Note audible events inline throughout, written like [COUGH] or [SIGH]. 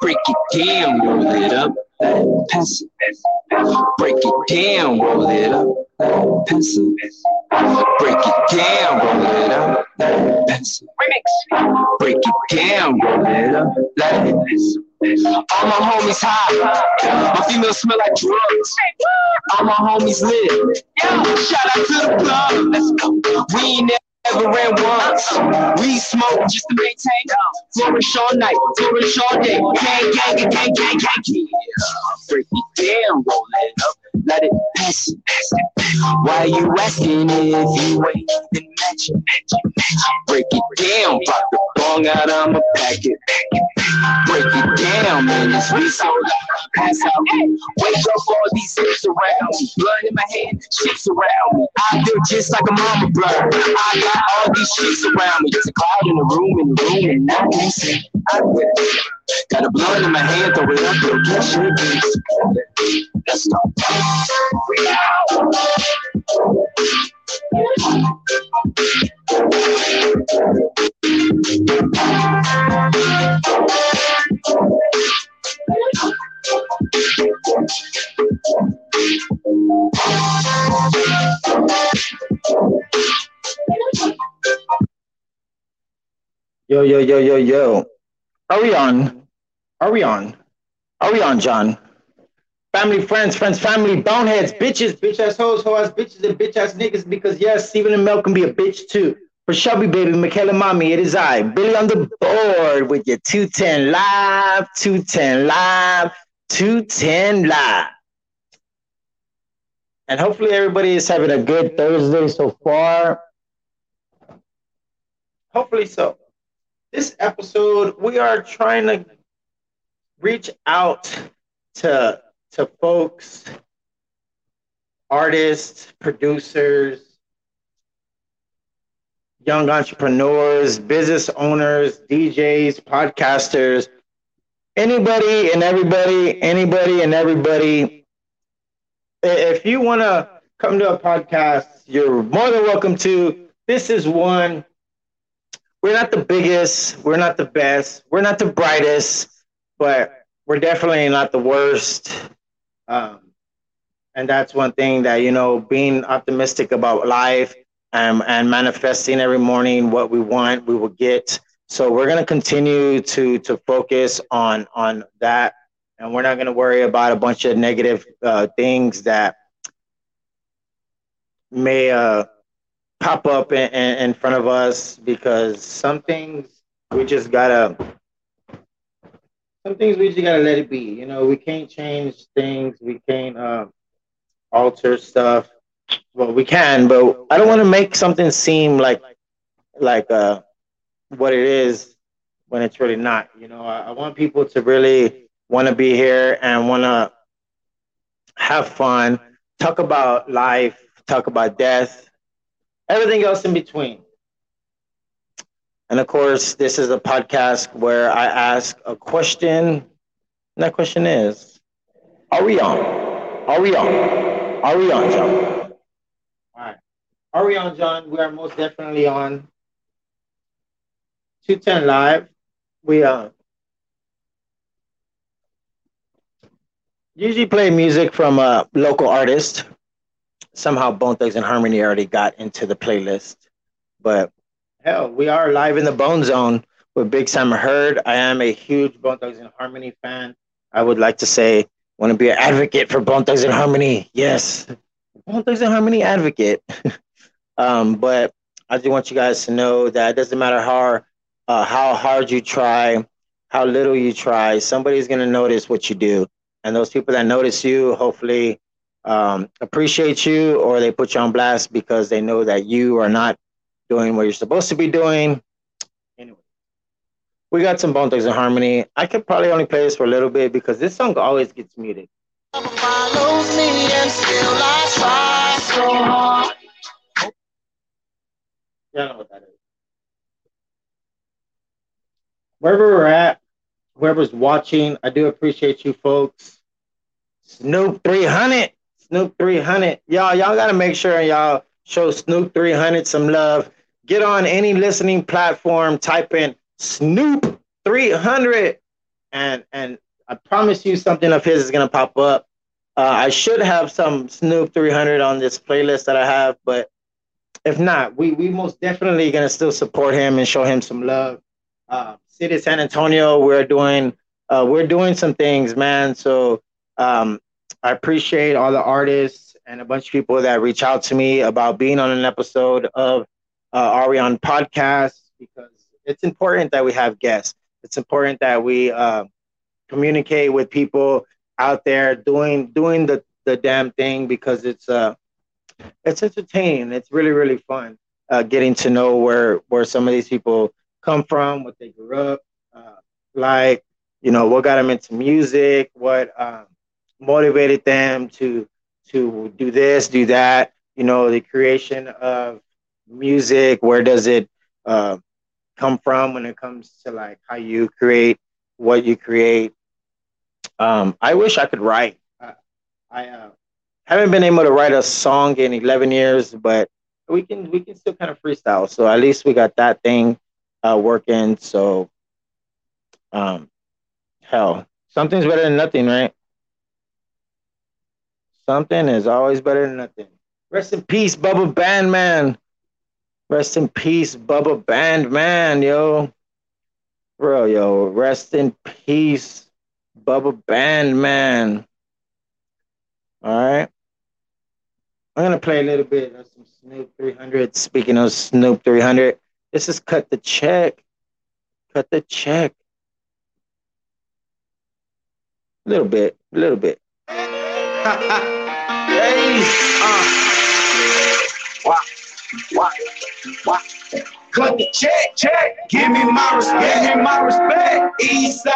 Break it down, roll it up, pass it. Break it down, roll it up, pass it. Break it down, roll it up, pass it. Remix. Break it down, roll it up, let it all my homies high. My females smell like drugs. All my homies lit. Shout out to the club. Let's go. We ain't never ran once. We smoke just to maintain. Flourish all night, flourish all day. Gang, gang, gang, gang, gang, gang. Break it down, roll up, let it pass. Why you asking if you ain't then match it? Break it down, pop the bong out, I'ma pack it. Break it down, man, it's we so loud, pass out. Wake up all these hips around me, blood in my hand, shits around me. I feel just like a mama blur. I got all these shits around me. There's a cloud in the room, in the room, and I can see. I will. Got a blood in my hand, throw it up, yo, catch. Let's go. Yo, yo, yo, yo, yo. Are we on? Are we on? Are we on, John? Family, friends, friends, family, boneheads, bitches, bitch ass hoes, hoe ass bitches, and bitch ass niggas. Because yes, Stephen and Mel can be a bitch too. For Shelby, baby, Michaela, mommy, it is I, Billy on the board with your 210 live, 210 live, 210 live. And hopefully everybody is having a good Thursday so far. Hopefully so. This episode, we are trying to reach out to to folks, artists, producers, young entrepreneurs, business owners, DJs, podcasters, anybody and everybody, anybody and everybody. If you want to come to a podcast, you're more than welcome to. This is one. We're not the biggest, we're not the best, we're not the brightest, but we're definitely not the worst. Um, and that's one thing that, you know, being optimistic about life and, and manifesting every morning what we want, we will get. So we're to continue to to focus on on that, and we're not to worry about a bunch of negative uh, things that may uh, pop up in, in, front of us because some things we just gotta some things we just gotta let it be. You know, we can't change things. We can't uh, alter stuff. Well, we can, but I don't want to make something seem like like uh, what it is when it's really not. You know, I, I want people to really want to be here and want to have fun, talk about life, talk about death, everything else in between. And of course, this is a podcast where I ask a question. And that question is Are we on? Are we on? Are we on, John? All right. Are we on, John? We are most definitely on 210 Live. We uh, usually play music from a local artist. Somehow Bone Thugs-n-Harmony already got into the playlist. But hell, we are live in the Bone Zone with Big Sam Heard. I am a huge Bone Thugs-n-Harmony fan. I would like to say, want to be an advocate for Bone Thugs-n-Harmony. Yes, Bone Thugs-n-Harmony advocate. [LAUGHS] um, but I just want you guys to know that it doesn't matter how uh, how hard you try, how little you try, somebody's gonna notice what you do, and those people that notice you, hopefully, um, appreciate you, or they put you on blast because they know that you are not doing what you're supposed to be doing. Anyway, we got some Bone Thugs-n-Harmony. I could probably only play this for a little bit because this song always gets muted. Know what that is. Wherever we're at, whoever's watching, I do appreciate you folks. Snoop 300. Snoop 300. Y'all, y'all got to make sure y'all show Snoop 300 some love get on any listening platform, type in Snoop 300, and and I promise you something of his is gonna pop up. Uh, I should have some Snoop 300 on this playlist that I have, but if not, we we most definitely gonna still support him and show him some love. Uh, City San Antonio, we're doing uh, we're doing some things, man. So um, I appreciate all the artists and a bunch of people that reach out to me about being on an episode of uh, Are We On podcast because it's important that we have guests. It's important that we uh, communicate with people out there doing doing the the damn thing because it's uh it's entertaining. It's really really fun uh, getting to know where where some of these people come from, what they grew up uh, like, you know, what got them into music, what um, motivated them to to do this, do that. You know, the creation of music. Where does it uh, come from when it comes to like how you create what you create? Um, I wish I could write. I, I uh, haven't been able to write a song in 11 years, but we can we can still kind of freestyle. So at least we got that thing uh, working. So, um, hell, something's better than nothing, right? Something is always better than nothing. Rest in peace, Bubba Bandman. Rest in peace, Bubba Bandman, yo. Bro, yo, rest in peace, Bubba Bandman. All right. I'm gonna play a little bit of some Snoop 300. Speaking of Snoop 300, this is cut the check. Cut the check. A little bit, a little bit. [LAUGHS] Cut the check, check. Give me my respect, give me my respect. East side,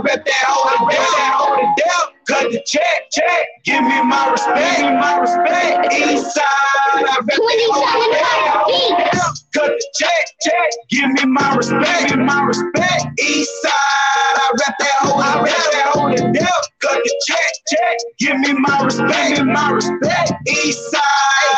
rep that hold it that it down. Cut the check, check. Give me my respect, give me my respect. East side, I the check, check. Give me my respect, give me my respect. East side, I rep that hold it down, that it down. Cut the check, check. Give me my respect, give me my respect. East side,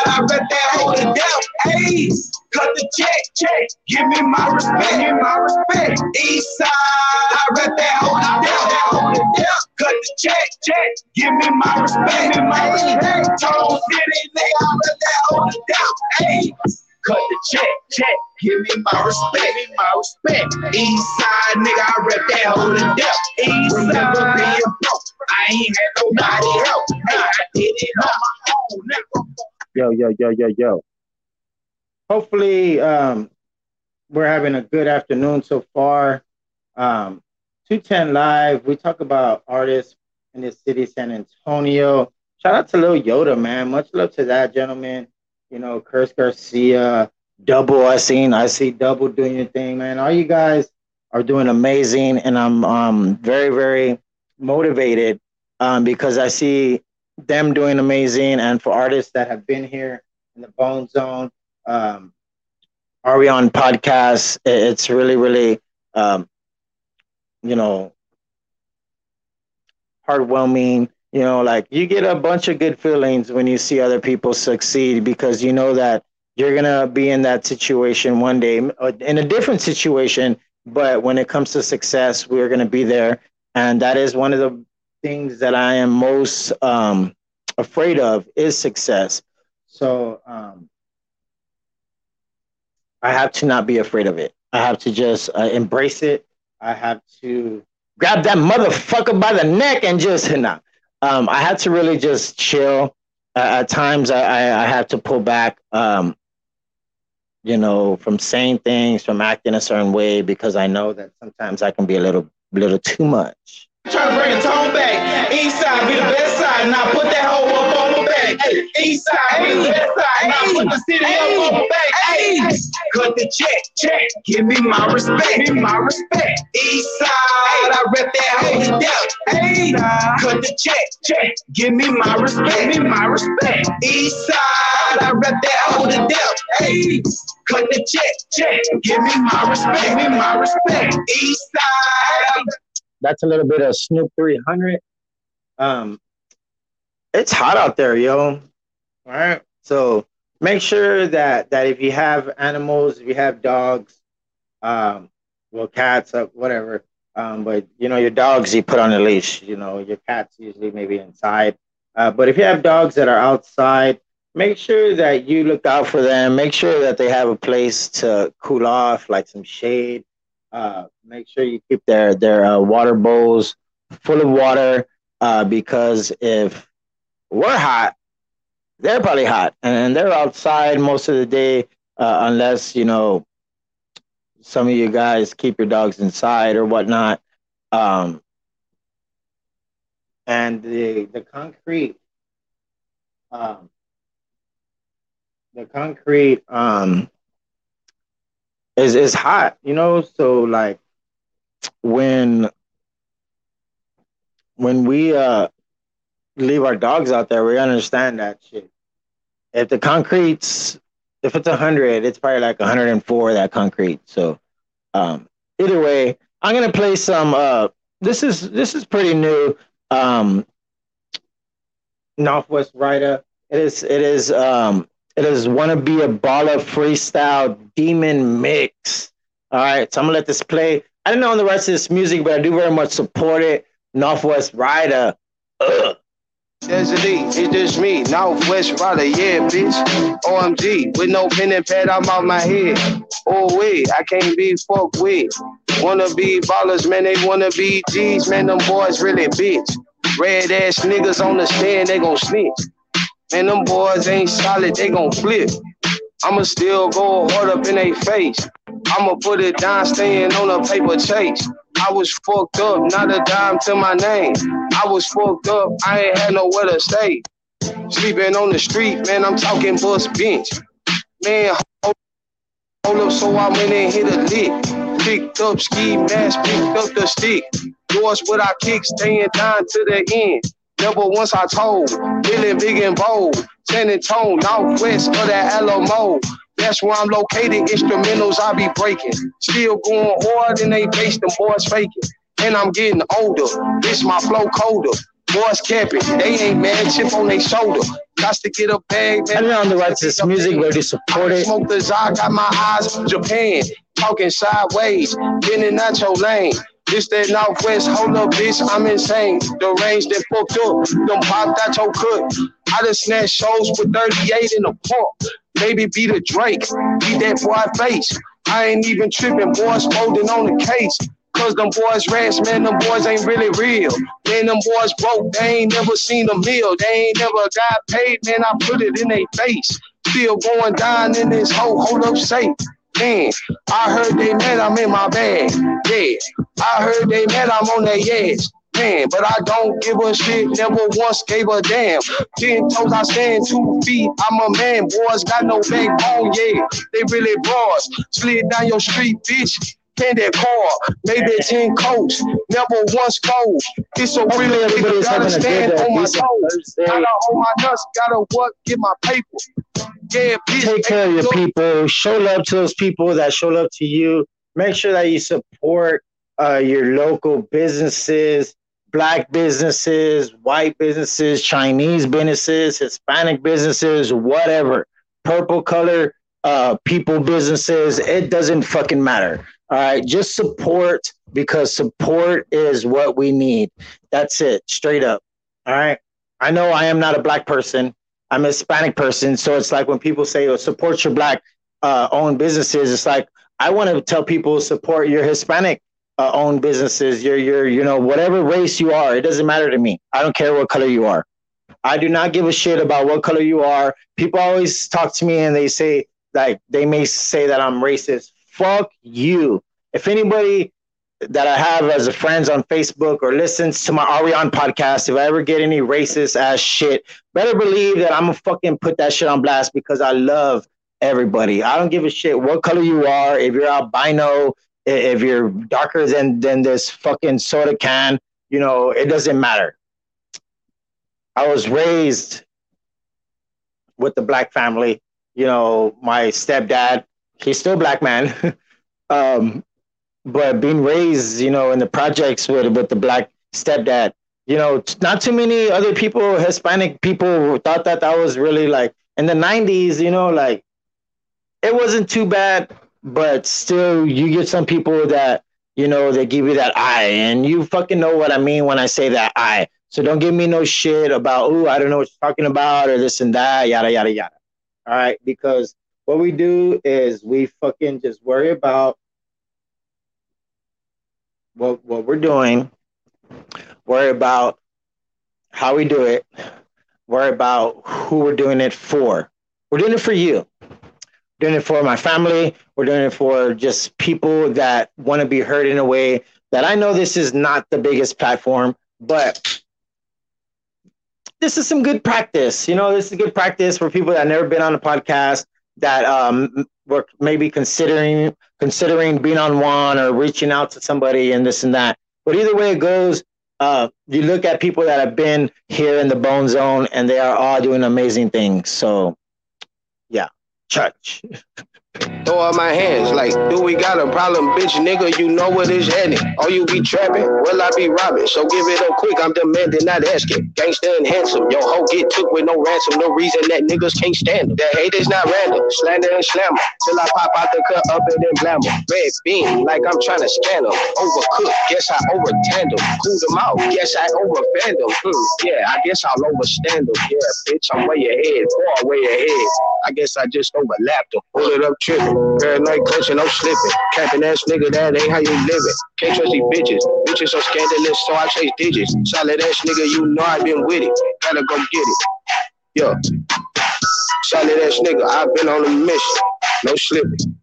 I rep that hold it down. Hey, cut the check, check. Give me my respect, give me my respect. East side, I rep that hold it down, that hold it down. Cut the check, check. Give me my respect, give me my respect. Total city, nigga, I rep that it down. Hey. Cut the check, check. Give me my respect, give me my respect. East side, nigga, I rep that hold it down. East side, being broke. I ain't had nobody help. Nah, I did it on my own, nigga. Yo, yo, yo, yo, yo. Hopefully, um, we're having a good afternoon so far. Um, 210 Live, we talk about artists in the city San Antonio. Shout out to Lil Yoda, man. Much love to that gentleman. You know, Curse Garcia, Double. I seen, I see Double doing your thing, man. All you guys are doing amazing, and I'm um very, very motivated um, because I see them doing amazing, and for artists that have been here in the Bone Zone, um, Are We On podcast, i- it's really, really, um, you know, heartwarming. You know, like you get a bunch of good feelings when you see other people succeed because you know that you're gonna be in that situation one day, uh, in a different situation. But when it comes to success, we're gonna be there, and that is one of the things that I am most um, afraid of is success. So um, I have to not be afraid of it. I have to just uh, embrace it. I have to grab that motherfucker by the neck and just [LAUGHS] nah. Um, I had to really just chill. Uh, at times, I, I, I have to pull back. Um, you know, from saying things, from acting a certain way, because I know that sometimes I can be a little, little too much. Try to bring a tone back. East side be the best side. Now put that hoe up on my back. Hey, east side be the best side. Now put the city up on my back. Hey, cut the check, check. Give me my respect, give me my respect. East side, I rep that hoe down. Hey, cut the check, check. Give me my respect, give me my respect. East side, I rep that hoe down. Hey, cut the check, check. Give me my respect, give me my respect. East side. That's a little bit of Snoop 300. Um, it's hot out there, yo. All right. So make sure that that if you have animals, if you have dogs, um, well, cats, uh, whatever. Um, but you know, your dogs you put on a leash. You know, your cats usually maybe inside. Uh, but if you have dogs that are outside, make sure that you look out for them. Make sure that they have a place to cool off, like some shade. Uh, make sure you keep their their uh, water bowls full of water uh, because if we're hot, they're probably hot, and they're outside most of the day, uh, unless you know some of you guys keep your dogs inside or whatnot. Um, and the the concrete, um, the concrete um, is is hot, you know. So like when when we uh leave our dogs out there, we understand that shit. If the concrete's if it's 100, it's probably like 104 that concrete. So, um, either way, I'm gonna play some. Uh, this is this is pretty new. Um, Northwest Rider. It is it is um it is wanna be a baller freestyle demon mix. All right, so I'm gonna let this play. I don't know the rest of this music, but I do very much support it. Northwest Rider. Ugh. There's a D, it's just me, Northwest Rider, yeah, bitch. OMG, with no pen and pad, I'm out my head. Oh, wait, I can't be fucked with. Wanna be ballers, man, they wanna be G's, man, them boys really bitch. Red ass niggas on the stand, they gon' snitch. Man, them boys ain't solid, they gon' flip. I'ma still go hard up in they face. I'ma put it down, staying on a paper chase. I was fucked up, not a dime to my name. I was fucked up, I ain't had nowhere to stay. Sleeping on the street, man, I'm talking bus bench. Man, hold, hold up, so I went and hit a lick. Picked up ski mask, picked up the stick. Doors what I kick, staying down to the end. Never once I told, feeling big and bold. Standing tone, northwest of that Alamo. That's where I'm located. Instrumentals I be breaking. Still going hard and they base them boys faking. And I'm getting older. This my flow colder. Boys capping. They ain't mad. Chip on their shoulder. Got to get a bag, man. On the right to this music, but they support it. Smoke the Zod, got my eyes Japan. Talking sideways, getting out your lane. This that Northwest, hold up, bitch, I'm insane. The range that fucked up, them popped out your cut. I done snatched shows with 38 in the park. Maybe be the Drake, beat that boy face. I ain't even tripping, boys folding on the case. Cause them boys rats, man, them boys ain't really real. Man, them boys broke, they ain't never seen a meal. They ain't never got paid, man, I put it in their face. Still going down in this hole, hold up safe. Man, I heard they met, I'm in my bag. Yeah, I heard they met, I'm on their ass. Man, but I don't give a shit, never once gave a damn. Ten toes, I stand two feet, I'm a man. Boys got no backbone, yeah, they really broads. Slid down your street, bitch. Can that car, maybe 10 coats, never once fold. It's a real gotta stand on my toes. Gotta hold my nuts, gotta what, get my paper. Yeah, bitch. take care of your people. Show love to those people that show love to you. Make sure that you support uh, your local businesses, black businesses, white businesses, Chinese businesses, Hispanic businesses, whatever. Purple color uh, people businesses. It doesn't fucking matter. All right, just support because support is what we need. That's it, straight up. All right. I know I am not a black person. I'm a Hispanic person, so it's like when people say, "Oh, support your black uh, owned businesses," it's like I want to tell people support your Hispanic uh, owned businesses. Your your you know whatever race you are, it doesn't matter to me. I don't care what color you are. I do not give a shit about what color you are. People always talk to me and they say like they may say that I'm racist. Fuck you. If anybody that I have as a friends on Facebook or listens to my Are We On podcast, if I ever get any racist ass shit, better believe that I'm gonna fucking put that shit on blast because I love everybody. I don't give a shit what color you are. If you're albino, if you're darker than than this fucking soda can, you know, it doesn't matter. I was raised with the black family. You know, my stepdad, he's still black man. [LAUGHS] um, but being raised, you know, in the projects with with the black stepdad, you know, not too many other people, Hispanic people, thought that that was really like in the 90s, you know, like it wasn't too bad, but still you get some people that, you know, they give you that eye and you fucking know what I mean when I say that eye. So don't give me no shit about, oh, I don't know what you're talking about or this and that, yada, yada, yada. All right. Because what we do is we fucking just worry about what, what we're doing, worry about how we do it, worry about who we're doing it for. We're doing it for you. We're doing it for my family. We're doing it for just people that want to be heard in a way that I know this is not the biggest platform, but this is some good practice. You know, this is good practice for people that never been on a podcast that um, were maybe considering considering being on one or reaching out to somebody and this and that. But either way it goes, uh, you look at people that have been here in the bone zone and they are all doing amazing things. So, yeah, church. [LAUGHS] Throw up my hands like, do we got a problem, bitch, nigga? You know what is heading. Oh, you be trapping? Well, I be robbing. So give it up quick. I'm demanding, not asking. Gangster and handsome. Yo, hoe get took with no ransom. No reason that niggas can't stand them. That hate is not random. Slander and slammer. Till I pop out the cut up and then blammer. Red beam, like I'm trying to scan them. Overcooked, guess I overtanned them. Cool them out, guess I overfanned them. Hmm, yeah, I guess I'll overstand them. Yeah, bitch, I'm way ahead. Far way ahead. I guess I just overlapped them. Pull it up tripping. Paranoid clutching, I'm slipping. Capping ass nigga, that ain't how you living. Can't trust these bitches. Bitches so scandalous, so I chase digits. Solid ass nigga, you know I been with it. Gotta go get it. Yo. Solid ass nigga, I've been on a mission. No slipping.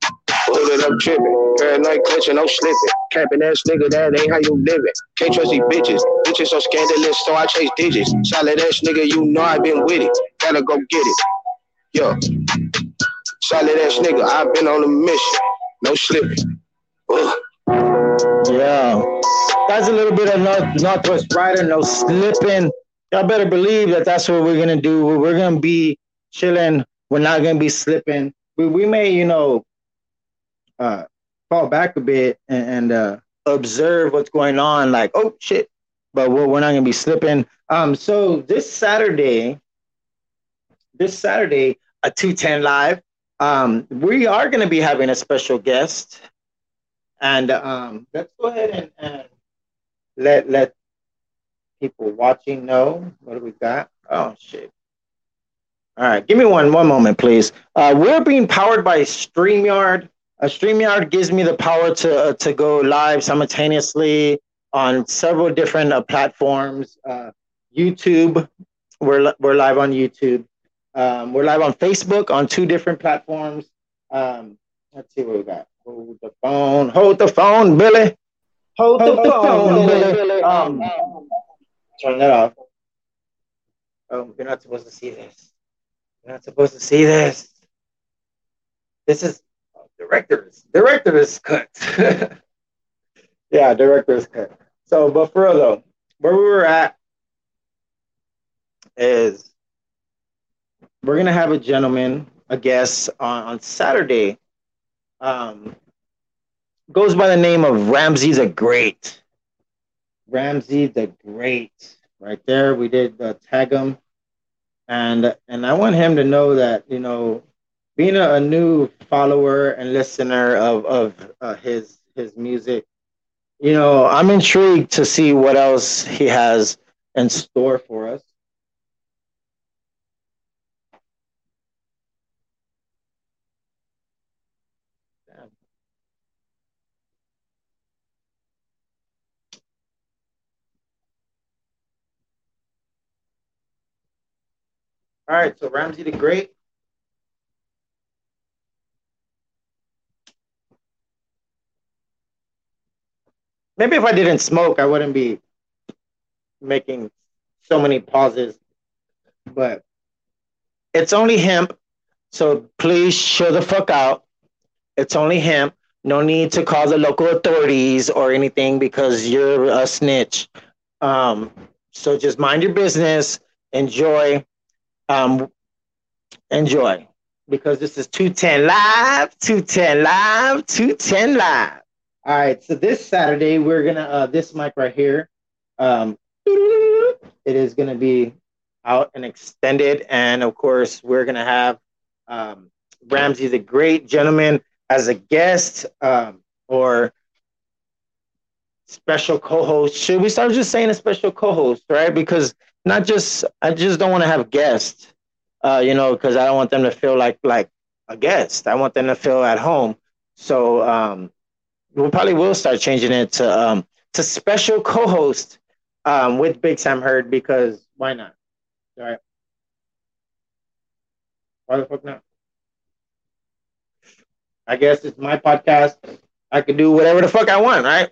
Pull it up tripping. Paranoid clutching, no slipping. Capping ass nigga, that ain't how you living. Can't trust these bitches. Bitches so scandalous, so I chase digits. Solid ass nigga, you know I been with it. Gotta go get it. Yo. Solid ass nigga, I've been on a mission. No slipping. Yeah. That's a little bit of North, Northwest Rider, no slipping. Y'all better believe that that's what we're going to do. We're going to be chilling. We're not going to be slipping. We, we may, you know, uh, fall back a bit and, and uh, observe what's going on, like, oh shit, but we're, we're not going to be slipping. Um, so this Saturday, this Saturday, a 210 live, um, we are going to be having a special guest, and um, let's go ahead and, and let let people watching know what do we got. Oh shit! All right, give me one one moment, please. Uh, we're being powered by Streamyard. Uh, Streamyard gives me the power to uh, to go live simultaneously on several different uh, platforms. Uh, YouTube, we're we're live on YouTube. Um, we're live on Facebook on two different platforms. Um, let's see what we got. Hold the phone. Hold the phone, Billy. Hold, Hold the, the, phone, phone Billy. Billy. Um, turn that off. Oh, you're not supposed to see this. You're not supposed to see this. This is oh, director's director's cut. [LAUGHS] yeah, director's cut. So, but for real though, where we were at is we're gonna have a gentleman, a guest on, on Saturday. Um, goes by the name of Ramsey the Great. Ramsey the Great, right there. We did uh, tag him, and and I want him to know that you know, being a, a new follower and listener of of uh, his his music, you know, I'm intrigued to see what else he has in store for us. All right, so Ramsey the Great. Maybe if I didn't smoke, I wouldn't be making so many pauses. But it's only hemp, so please show the fuck out. It's only hemp. No need to call the local authorities or anything because you're a snitch. Um, so just mind your business. Enjoy um, enjoy because this is 210 live, 210 live, 210 live. All right, so this Saturday we're gonna uh, this mic right here. Um, it is gonna be out and extended. And of course, we're gonna have um, Ramsey, the great gentleman, as a guest um, or special co-host. Should we start just saying a special co-host, right? Because not just I just don't want to have guests, uh, you know, because I don't want them to feel like like a guest. I want them to feel at home. So um, we probably will start changing it to um, to special co-host um, with Big Sam Heard because why not? All right. Why the fuck not? I guess it's my podcast. I can do whatever the fuck I want, right?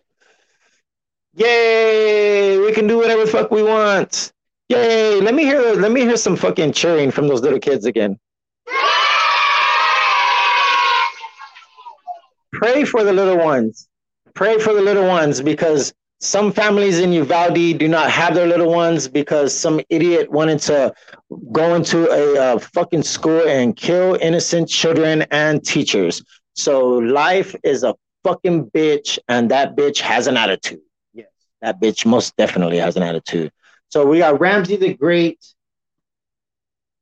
Yay! We can do whatever the fuck we want. Yay! Let me hear let me hear some fucking cheering from those little kids again. Pray for the little ones. Pray for the little ones because some families in Uvalde do not have their little ones because some idiot wanted to go into a uh, fucking school and kill innocent children and teachers. So life is a fucking bitch, and that bitch has an attitude. Yes, that bitch most definitely has an attitude. So we got Ramsey the Great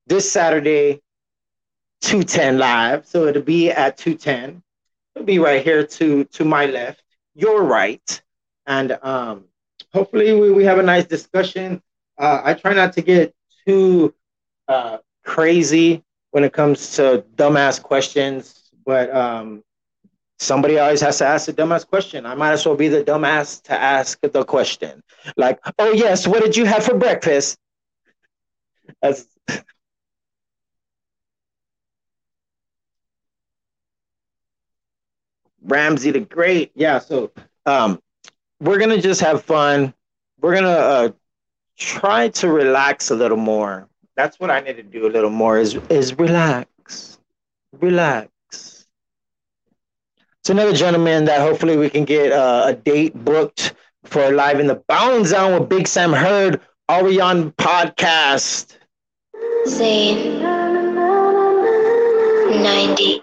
this Saturday, 210 live. So it'll be at 210. It'll be right here to to my left, your right. And um hopefully we, we have a nice discussion. Uh, I try not to get too uh, crazy when it comes to dumbass questions, but um, somebody always has to ask the dumbass question. I might as well be the dumbass to ask the question. Like, oh yes, what did you have for breakfast? That's Ramsey the Great. Yeah, so um, we're gonna just have fun. We're gonna uh, try to relax a little more. That's what I need to do a little more. Is is relax, relax. Another gentleman that hopefully we can get uh, a date booked for live in the Bone Zone with Big Sam Heard. Are we on podcast? Zane. 90.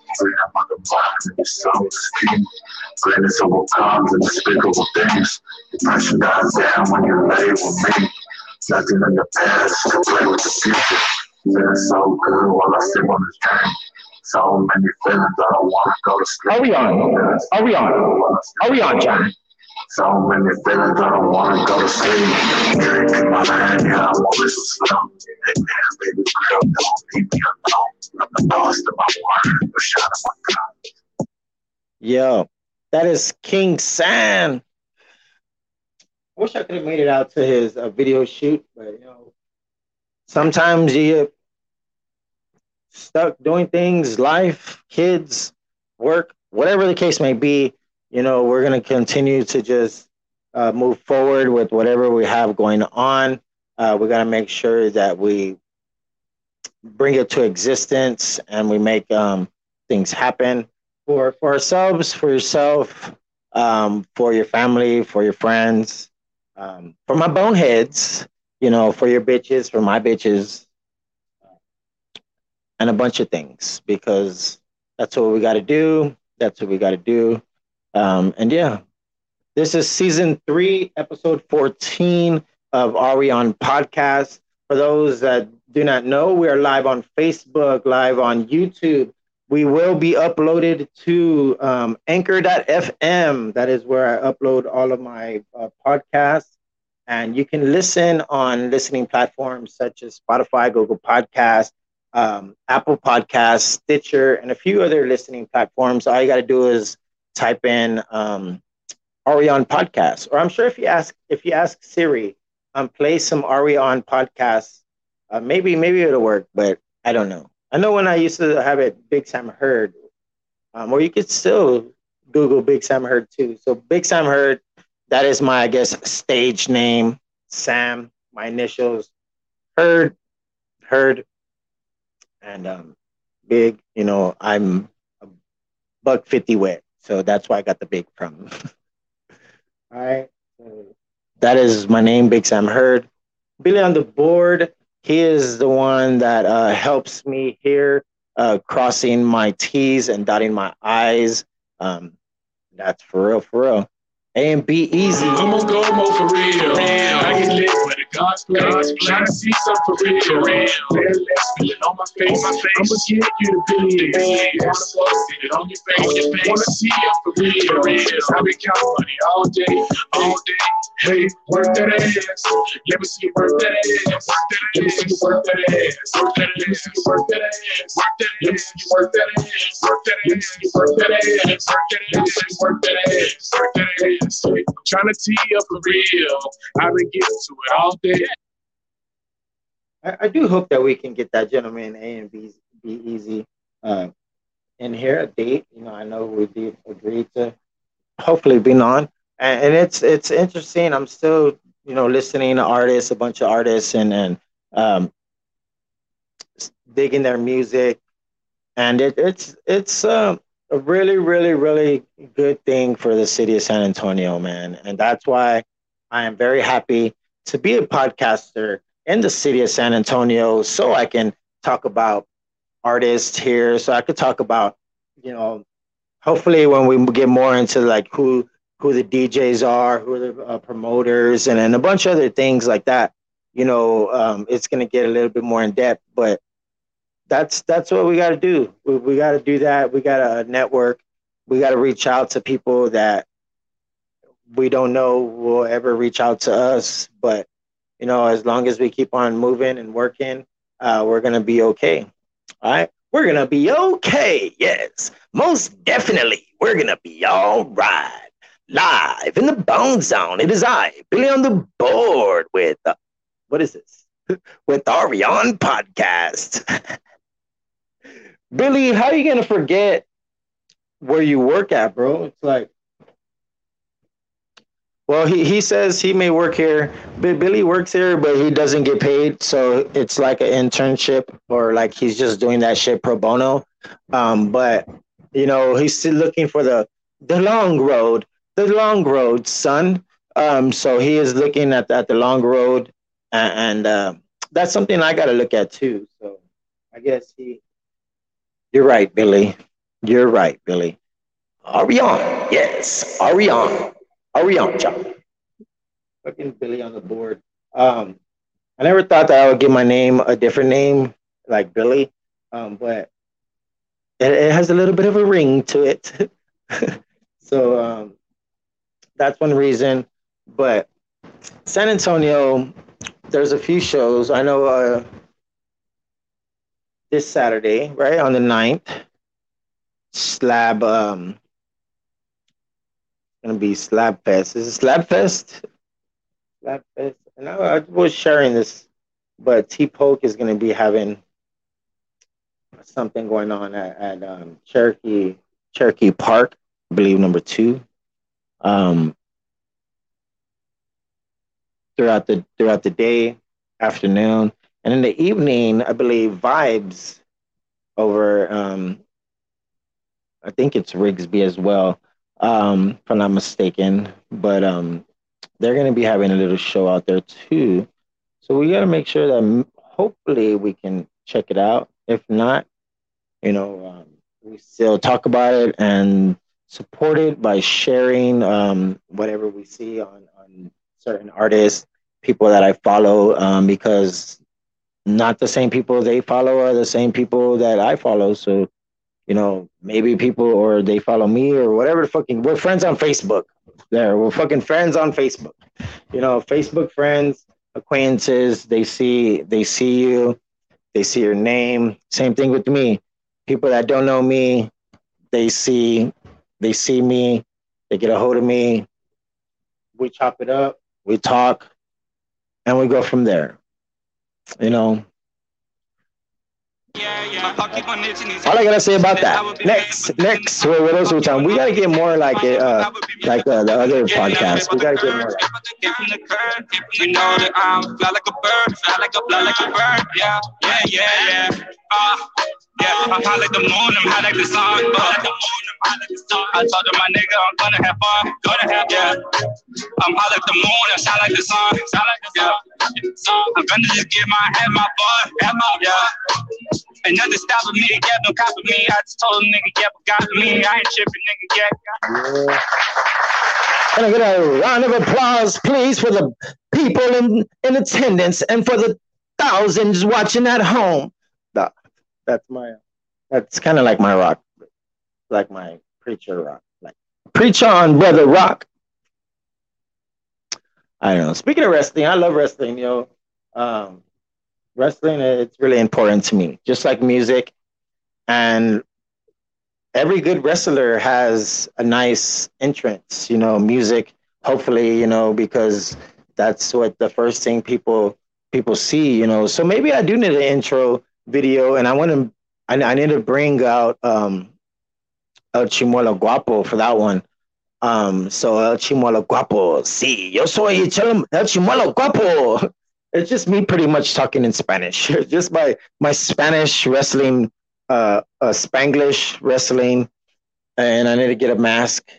Greatness overcomes unspeakable things. Depression dies down when you lay with me. Nothing in the past to play with the future. Feeling so good while I sip on this drink. So many feelings I don't want to go to sleep. Are we on? Are we on? Are we on, John? So many feelings I don't want to go to sleep. Drink in my hand, yeah, I want to slow. Hey man, baby girl, don't leave me alone. I'm the lost of my water, the shot of my gun. Yo, that is King San. Wish I could have made it out to his uh, video shoot, but you know, sometimes you get stuck doing things, life, kids, work, whatever the case may be. You know, we're gonna continue to just uh, move forward with whatever we have going on. Uh, we gotta make sure that we bring it to existence and we make um, things happen for for ourselves, for yourself, um, for your family, for your friends, um, for my boneheads, you know, for your bitches, for my bitches, and a bunch of things because that's what we got to do. That's what we got to do. Um, and yeah, this is season three, episode 14 of Are We On Podcast. For those that do not know, we are live on Facebook, live on YouTube. We will be uploaded to um, anchor.fm. That is where I upload all of my uh, podcasts. And you can listen on listening platforms such as Spotify, Google Podcasts, um, Apple Podcasts, Stitcher, and a few other listening platforms. All you got to do is type in um, "Are we on podcast?" Or I'm sure if you ask if you ask Siri, um, play some "Are we on podcast?" Uh, maybe maybe it'll work, but I don't know. I know when I used to have it, Big Sam Heard, um, or you could still Google Big Sam Heard too. So Big Sam Heard, that is my I guess stage name. Sam, my initials. Heard, Heard, and um, Big. You know, I'm a buck fifty wet. So that's why I got the big from. [LAUGHS] All right. That is my name, Big Sam Heard. Billy on the board. He is the one that uh, helps me here, uh, crossing my T's and dotting my I's. Um, that's for real, for real. A and B easy. Come on, go more for real. I get lit with the God's grace. Trying to see some for real. For real. Bare legs feeling on my face. On my face. I'ma get you the believe. You wanna fuck, it on your face. On your face. Wanna see you for real. For real. I been counting money all day, all day. Hey, work that ass. Let me see you work that ass. Let me see you work that ass. Work that ass. Let me see you work that ass. Work that ass. Let me see you work that ass. Work that ass. Let me see work that ass. Work that ass. Work that ass. Work that ass. Trying to tee up for real. I've been getting to it all day. I, I do hope that we can get that gentleman A and B be easy uh, in here a date. You know, I know we did agree to hopefully be on, and, and it's it's interesting. I'm still you know listening to artists, a bunch of artists, and and um, digging their music, and it, it's it's um, a really really really good thing for the city of San Antonio, man, and that's why I am very happy to be a podcaster in the city of San Antonio, so I can talk about artists here, so I could talk about you know hopefully when we get more into like who who the DJs are, who are the uh, promoters, and and a bunch of other things like that. You know, um, it's gonna get a little bit more in depth, but that's that's what we got to do. We, we got to do that. We got to network. We got to reach out to people that we don't know will ever reach out to us. But you know, as long as we keep on moving and working, uh, we're gonna be okay. All right, we're gonna be okay. Yes, most definitely, we're gonna be all right. Live in the Bone Zone. It is I, Billy on the board with uh, what is this? [LAUGHS] with Are We On Podcast. [LAUGHS] Billy, how are you gonna forget where you work at, bro? It's like, well, he, he says he may work here. Billy works here, but he doesn't get paid, so it's like an internship or like he's just doing that shit pro bono. Um, but you know, he's still looking for the the long road, the long road, son. Um, so he is looking at at the long road, and, and uh, that's something I got to look at too. So I guess he. You're right, Billy. You're right, Billy. Are we on? yes, Arion, Arion, John. Fucking Billy on the board. Um, I never thought that I would give my name a different name, like Billy, um, but it, it has a little bit of a ring to it. [LAUGHS] so um, that's one reason. But San Antonio, there's a few shows. I know uh, this Saturday, right on the 9th, Slab, um, gonna be Slab Fest. Is it Slab Fest? Slab Fest. And I, I was sharing this, but T Poke is gonna be having something going on at, at um, Cherokee Cherokee Park, I believe number two. Um, throughout the throughout the day, afternoon, and in the evening, I believe Vibes over. Um, I think it's Rigsby as well, um, if I'm not mistaken. But um, they're going to be having a little show out there too. So we got to make sure that hopefully we can check it out. If not, you know, um, we still talk about it and support it by sharing um, whatever we see on, on certain artists, people that I follow, um, because not the same people they follow are the same people that I follow. So, you know, maybe people or they follow me or whatever fucking we're friends on Facebook. There, we're fucking friends on Facebook. You know, Facebook friends, acquaintances, they see they see you, they see your name. Same thing with me. People that don't know me, they see they see me, they get a hold of me, we chop it up, we talk, and we go from there. You know. All I gotta say about that. Next, next, what else we talking? We gotta get more like it, uh, like uh, the other podcast. We gotta get more. You know that I'm fly like a bird, fly like a fly like a bird. Yeah, yeah, yeah, yeah. Yeah, I'm high like the moon, I'm high like the sun. Uh, I told my nigga, I'm gonna have fun, gonna have yeah. I'm high like the moon, I shine like the sun, shine like the sun. Yeah. I'm gonna just get my head, my fun, have my yeah. Ain't nothing stopping me, yeah, no copy of me. I just told a nigga, yeah, but got me. I ain't tripping, nigga. Yeah. Can I get a round of applause, please, for the people in, in attendance and for the thousands watching at home? That, that's my, that's kind of like my rock, like my preacher rock. Like, preach on, brother rock. I don't know. Speaking of wrestling, I love wrestling, yo. Um, wrestling, it's really important to me, just like music. And every good wrestler has a nice entrance, you know, music, hopefully, you know, because that's what the first thing people people see, you know. So maybe I do need an intro video and I want to I, I need to bring out um El Chimuelo Guapo for that one. Um, so El Chimuelo Guapo, sí, yo soy El Chimuelo Guapo. [LAUGHS] It's just me pretty much talking in Spanish. [LAUGHS] just my my Spanish wrestling uh, uh, Spanglish wrestling, and I need to get a mask.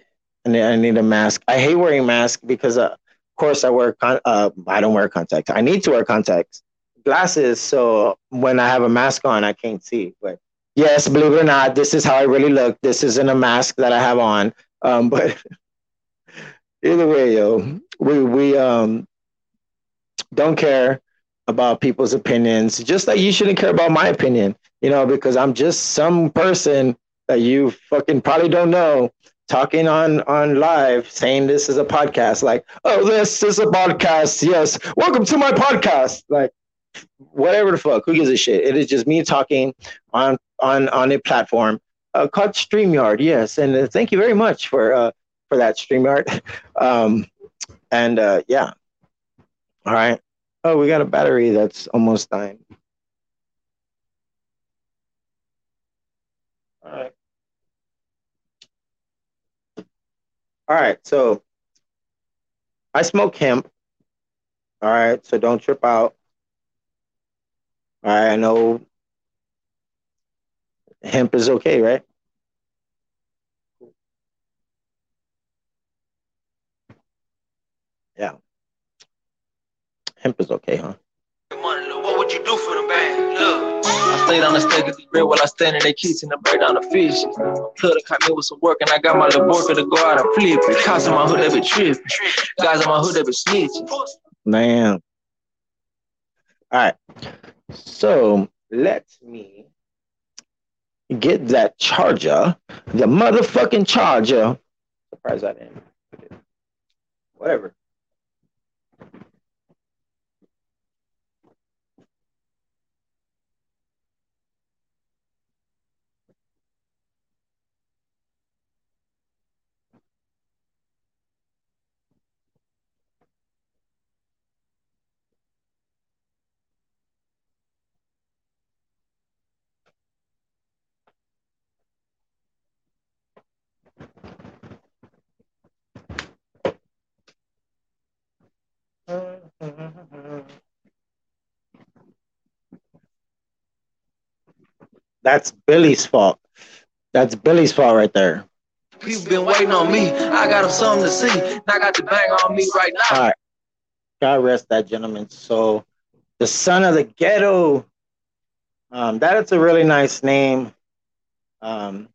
And I need a mask. I hate wearing mask because, uh, of course, I wear con- uh, I don't wear contacts. I need to wear contacts, glasses. So when I have a mask on, I can't see. But yes, believe it or not, this is how I really look. This isn't a mask that I have on. Um, [LAUGHS] but either way, yo, we we um don't care about people's opinions, just like you shouldn't care about my opinion you know, because I'm just some person that you fucking probably don't know talking on on live saying this is a podcast like oh this is a podcast yes welcome to my podcast like whatever the fuck who gives a shit it is just me talking on on on a platform uh, called StreamYard yes and uh, thank you very much for uh for that StreamYard [LAUGHS] um and uh yeah all right oh we got a battery that's almost dying All right. All right. So I smoke hemp. All right. So don't trip out. All right. I know hemp is okay, right? Yeah. Hemp is okay, huh? What would you do for the band? Look. I stayed on the stage of the grill while I stand in their kitchen and break down the fish. Plug caught me with some work and I got my little boy to go out and flip it. Cops in my hood, they be tripping. Guys in my hood, they be snitching. Man. All right. So let me get that charger, the motherfucking charger. Surprise I didn't. Whatever. That's Billy's fault. That's Billy's fault right there. People been waiting on me. I got them something to see. I got the bang on me right now. All right. God rest that gentleman. So, The son of the ghetto. Um, that is a really nice name. Um,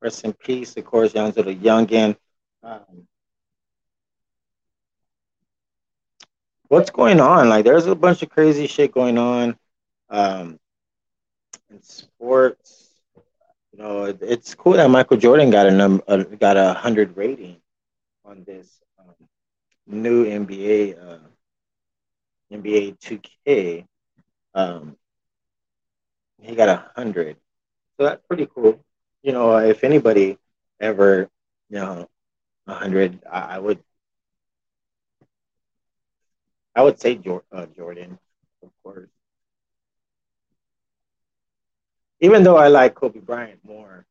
rest in peace, of course, young to the youngin. Um, what's going on? Like, there's a bunch of crazy shit going on. Um, in sports, you know, it, it's cool that Michael Jordan got a num uh, got a hundred rating on this um, new NBA uh, NBA 2K. Um, he got a hundred, so that's pretty cool. You know, if anybody ever, you know, a hundred, I, I would, I would say uh, Jordan, of course even though I like Kobe Bryant more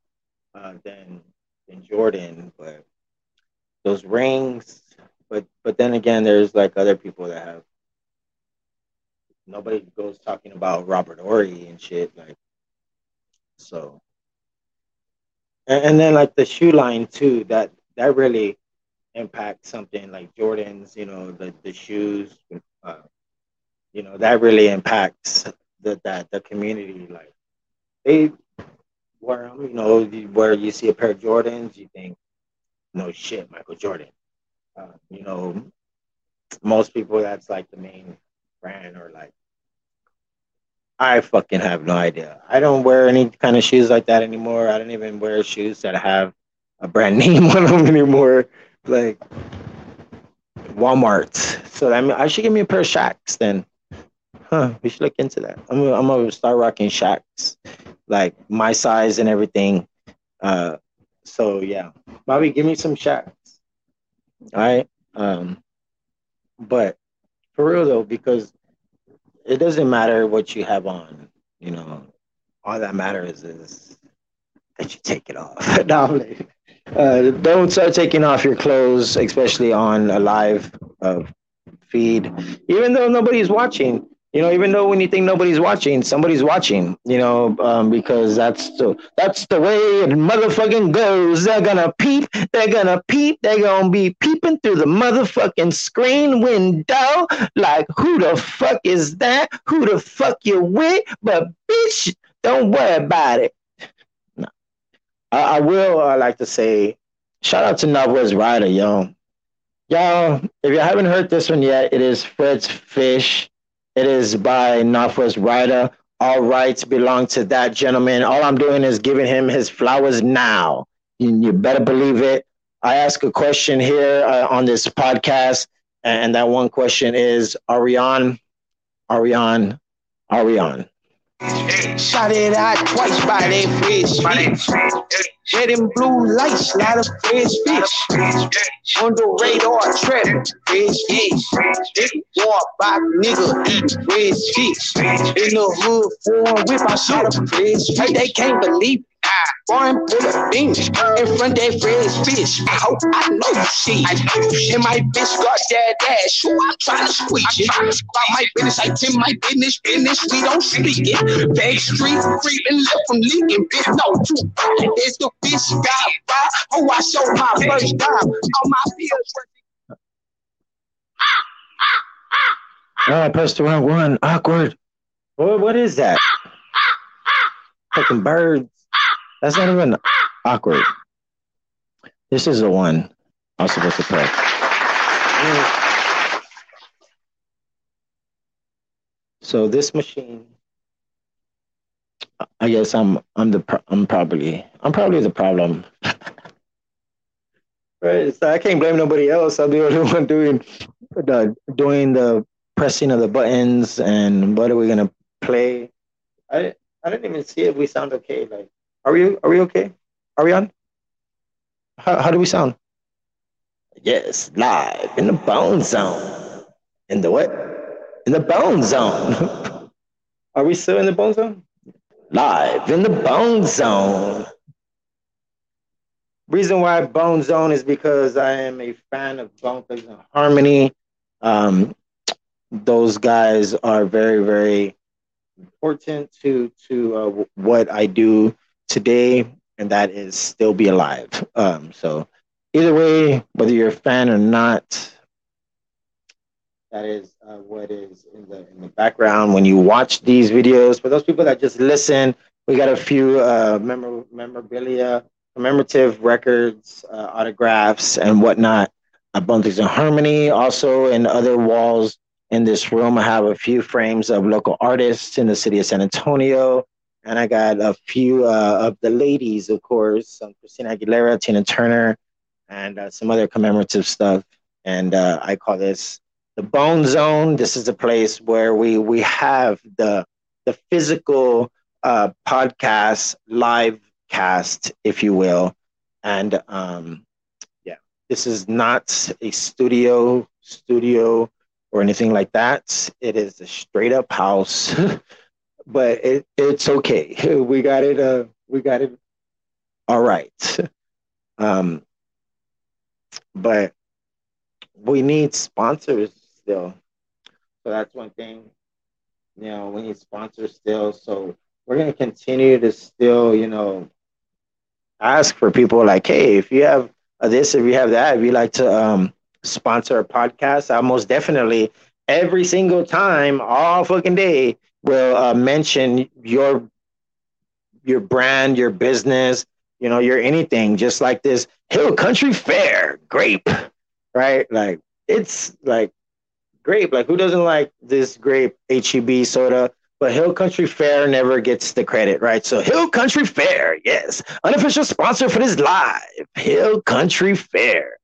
uh, than than Jordan, but those rings. But but then again, there's like other people that have. Nobody goes talking about Robert Horry and shit like. So, and, and then like the shoe line too. That that really impacts something like Jordans. You know, the the shoes. Uh, you know that really impacts the that the community. Like they where you know where you see a pair of Jordans, you think, no shit, Michael Jordan. Uh, you know, most people that's like the main brand or like I fucking have no idea. I don't wear any kind of shoes like that anymore. I don't even wear shoes that have a brand [LAUGHS] name on them anymore. Like Walmart. So I mean, I should give me a pair of Shaqs then. Huh? We should look into that. I'm gonna, I'm gonna start rocking Shaqs, like my size and everything. Uh, so yeah, Bobby, give me some Shaqs. All right. Um, but for real though, because it doesn't matter what you have on, you know, all that matters is that you take it off. [LAUGHS] no, uh, don't start taking off your clothes, especially on a live uh, feed, even though nobody's watching you know even though when you think nobody's watching somebody's watching you know um, because that's the that's the way it motherfucking goes. They're gonna peep they're gonna peep they're gonna be peeping through the motherfucking screen window like who the fuck is that? Who the fuck you with? But bitch don't worry about it. I, I will uh, like to say shout out to Northwest Rider yo y'all if you haven't heard this one yet it is Fresh Fish it is by Northwest Rider. All rights belong to that gentleman. All I'm doing is giving him his flowers now. You, you better believe it. I ask a question here uh, on this podcast, and that one question is Ariane, Ariane, Ariane. Shot it out twice by that fresh fish. Red and blue lights, lot of fresh fish. On the radar, trap, fresh fish. Walk by nigga, eat fresh fish. In the hood, whip, I saw the fresh fish. They can't believe Foreign full of beans in front that fresh fish. I hope I know you see it. And my bitch got that ass, so I'm trying to squeeze it. About my business, I tend my business, business, we don't speak it. Back street, creeping left from leaking, bitch, no, too bad. There's the bitch got by. Oh, I showed my first time. All my bills Oh, ah, I ah, ah. pressed the wrong one. Awkward. What, what is that? Fucking birds. That's not even awkward. This is the one I'm supposed to play. So this machine, I guess I'm I'm the I'm probably I'm probably the problem. [LAUGHS] right? So I can't blame nobody else. I'm the only one doing the doing the pressing of the buttons and what are we gonna play? I I didn't even see if we sound okay. Like are we are we okay? Are we on? How, how do we sound? Yes, live in the bone zone. In the what? In the bone zone. are we still in the bone zone? Live in the bone zone. Reason why Bone Zone is because I am a fan of Bone Thugs and Harmony. Um, those guys are very, very important to to uh, what I do today, and that is still be alive. Um, so either way, whether you're a fan or not, that is uh, what is in the in the background when you watch these videos. For those people that just listen, we got a few uh, memor- memorabilia, commemorative records, uh, autographs, and whatnot. A Bone Thugs-n-Harmony. Also, in other walls in this room, I have a few frames of local artists in the city of San Antonio and I got a few uh, of the ladies, of course, um, Christina Aguilera, Tina Turner, and uh, some other commemorative stuff. And uh, I call this the Bone Zone. This is a place where we we have the the physical uh, podcast live cast, if you will, and um, yeah, this is not a studio studio or anything like that. It is a straight up house. [LAUGHS] but it, it's okay. [LAUGHS] We got it. Uh, we got it. All right. [LAUGHS] Um, but we need sponsors still. So that's one thing. You know, we need sponsors still. So we're gonna continue to still, you know, ask for people like, hey, if you have this, if you have that, if you like to um, sponsor a podcast, I most definitely every single time, all fucking day, will uh, mention your your brand, your business, you know, your anything. Just like this Hill Country Fair grape, right? Like it's like grape. Like who doesn't like this grape HEB soda? But Hill Country Fair never gets the credit, right? So Hill Country Fair, yes, unofficial sponsor for this live Hill Country Fair.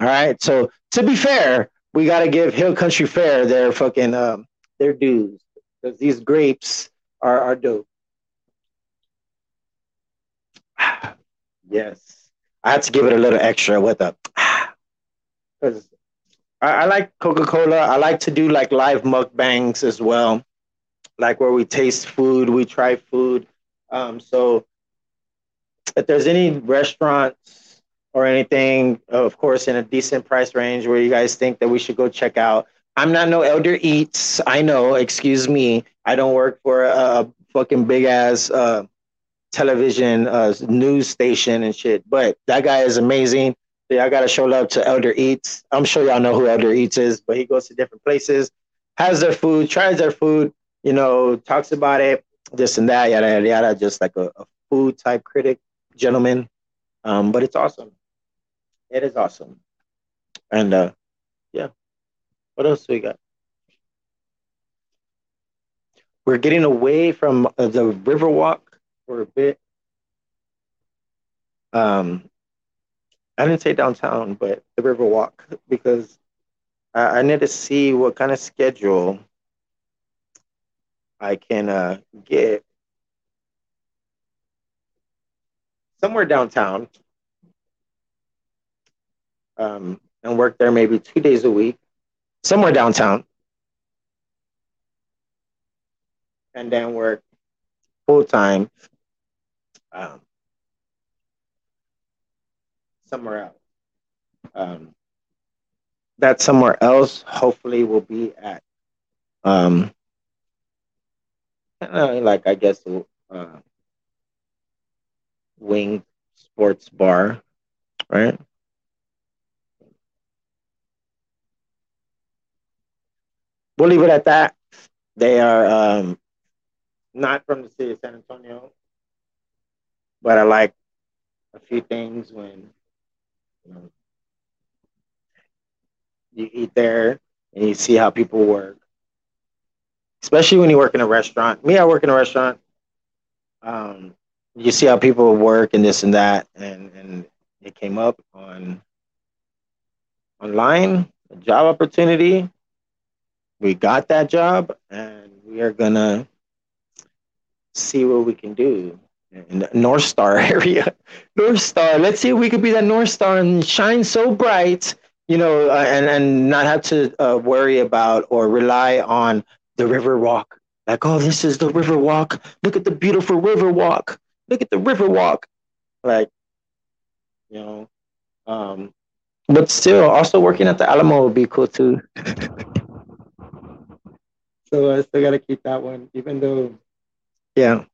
All right. So to be fair, we got to give Hill Country Fair their fucking um, their dues because these grapes are are dope. yes, I had to give it a little extra with a because I, I like Coca Cola. I like to do like live mukbangs as well, like where we taste food, we try food. Um, so if there's any restaurants or anything, of course, in a decent price range where you guys think that we should go check out. I'm not no Elder Eats. I know, excuse me. I don't work for a fucking big ass uh, television uh, news station and shit, but that guy is amazing. So I gotta show love to Elder Eats. I'm sure y'all know who Elder Eats is, but he goes to different places, has their food, tries their food, you know, talks about it, this and that, yada yada yada, just like a, a food type critic gentleman. Um, but it's awesome. It is awesome. And uh yeah. What else we got? We're getting away from the Riverwalk for a bit. Um, I didn't say downtown, but the Riverwalk because I, I need to see what kind of schedule I can uh, get somewhere downtown um, and work there maybe two days a week, somewhere downtown, and then work full time um, somewhere else. Um, that somewhere else hopefully will be at um, uh, like I guess uh, Wing Sports Bar, right? We'll leave it at that. They are um, not from the city of San Antonio, but I like a few things when you, know, you eat there and you see how people work, especially when you work in a restaurant. Me, I work in a restaurant. Um, you see how people work and this and that, and and it came up on online a job opportunity. We got that job, and we are gonna see what we can do in the North Star [LAUGHS] area. North Star. Let's see if we could be that North Star and shine so bright, you know, uh, and and not have to uh, worry about or rely on the river walk. Like, oh, this is the river walk. Look at the beautiful river walk. Look at the river walk. Like, you know, um, but still, also working at the Alamo would be cool too. [LAUGHS] so I still gotta keep that one, even though, yeah.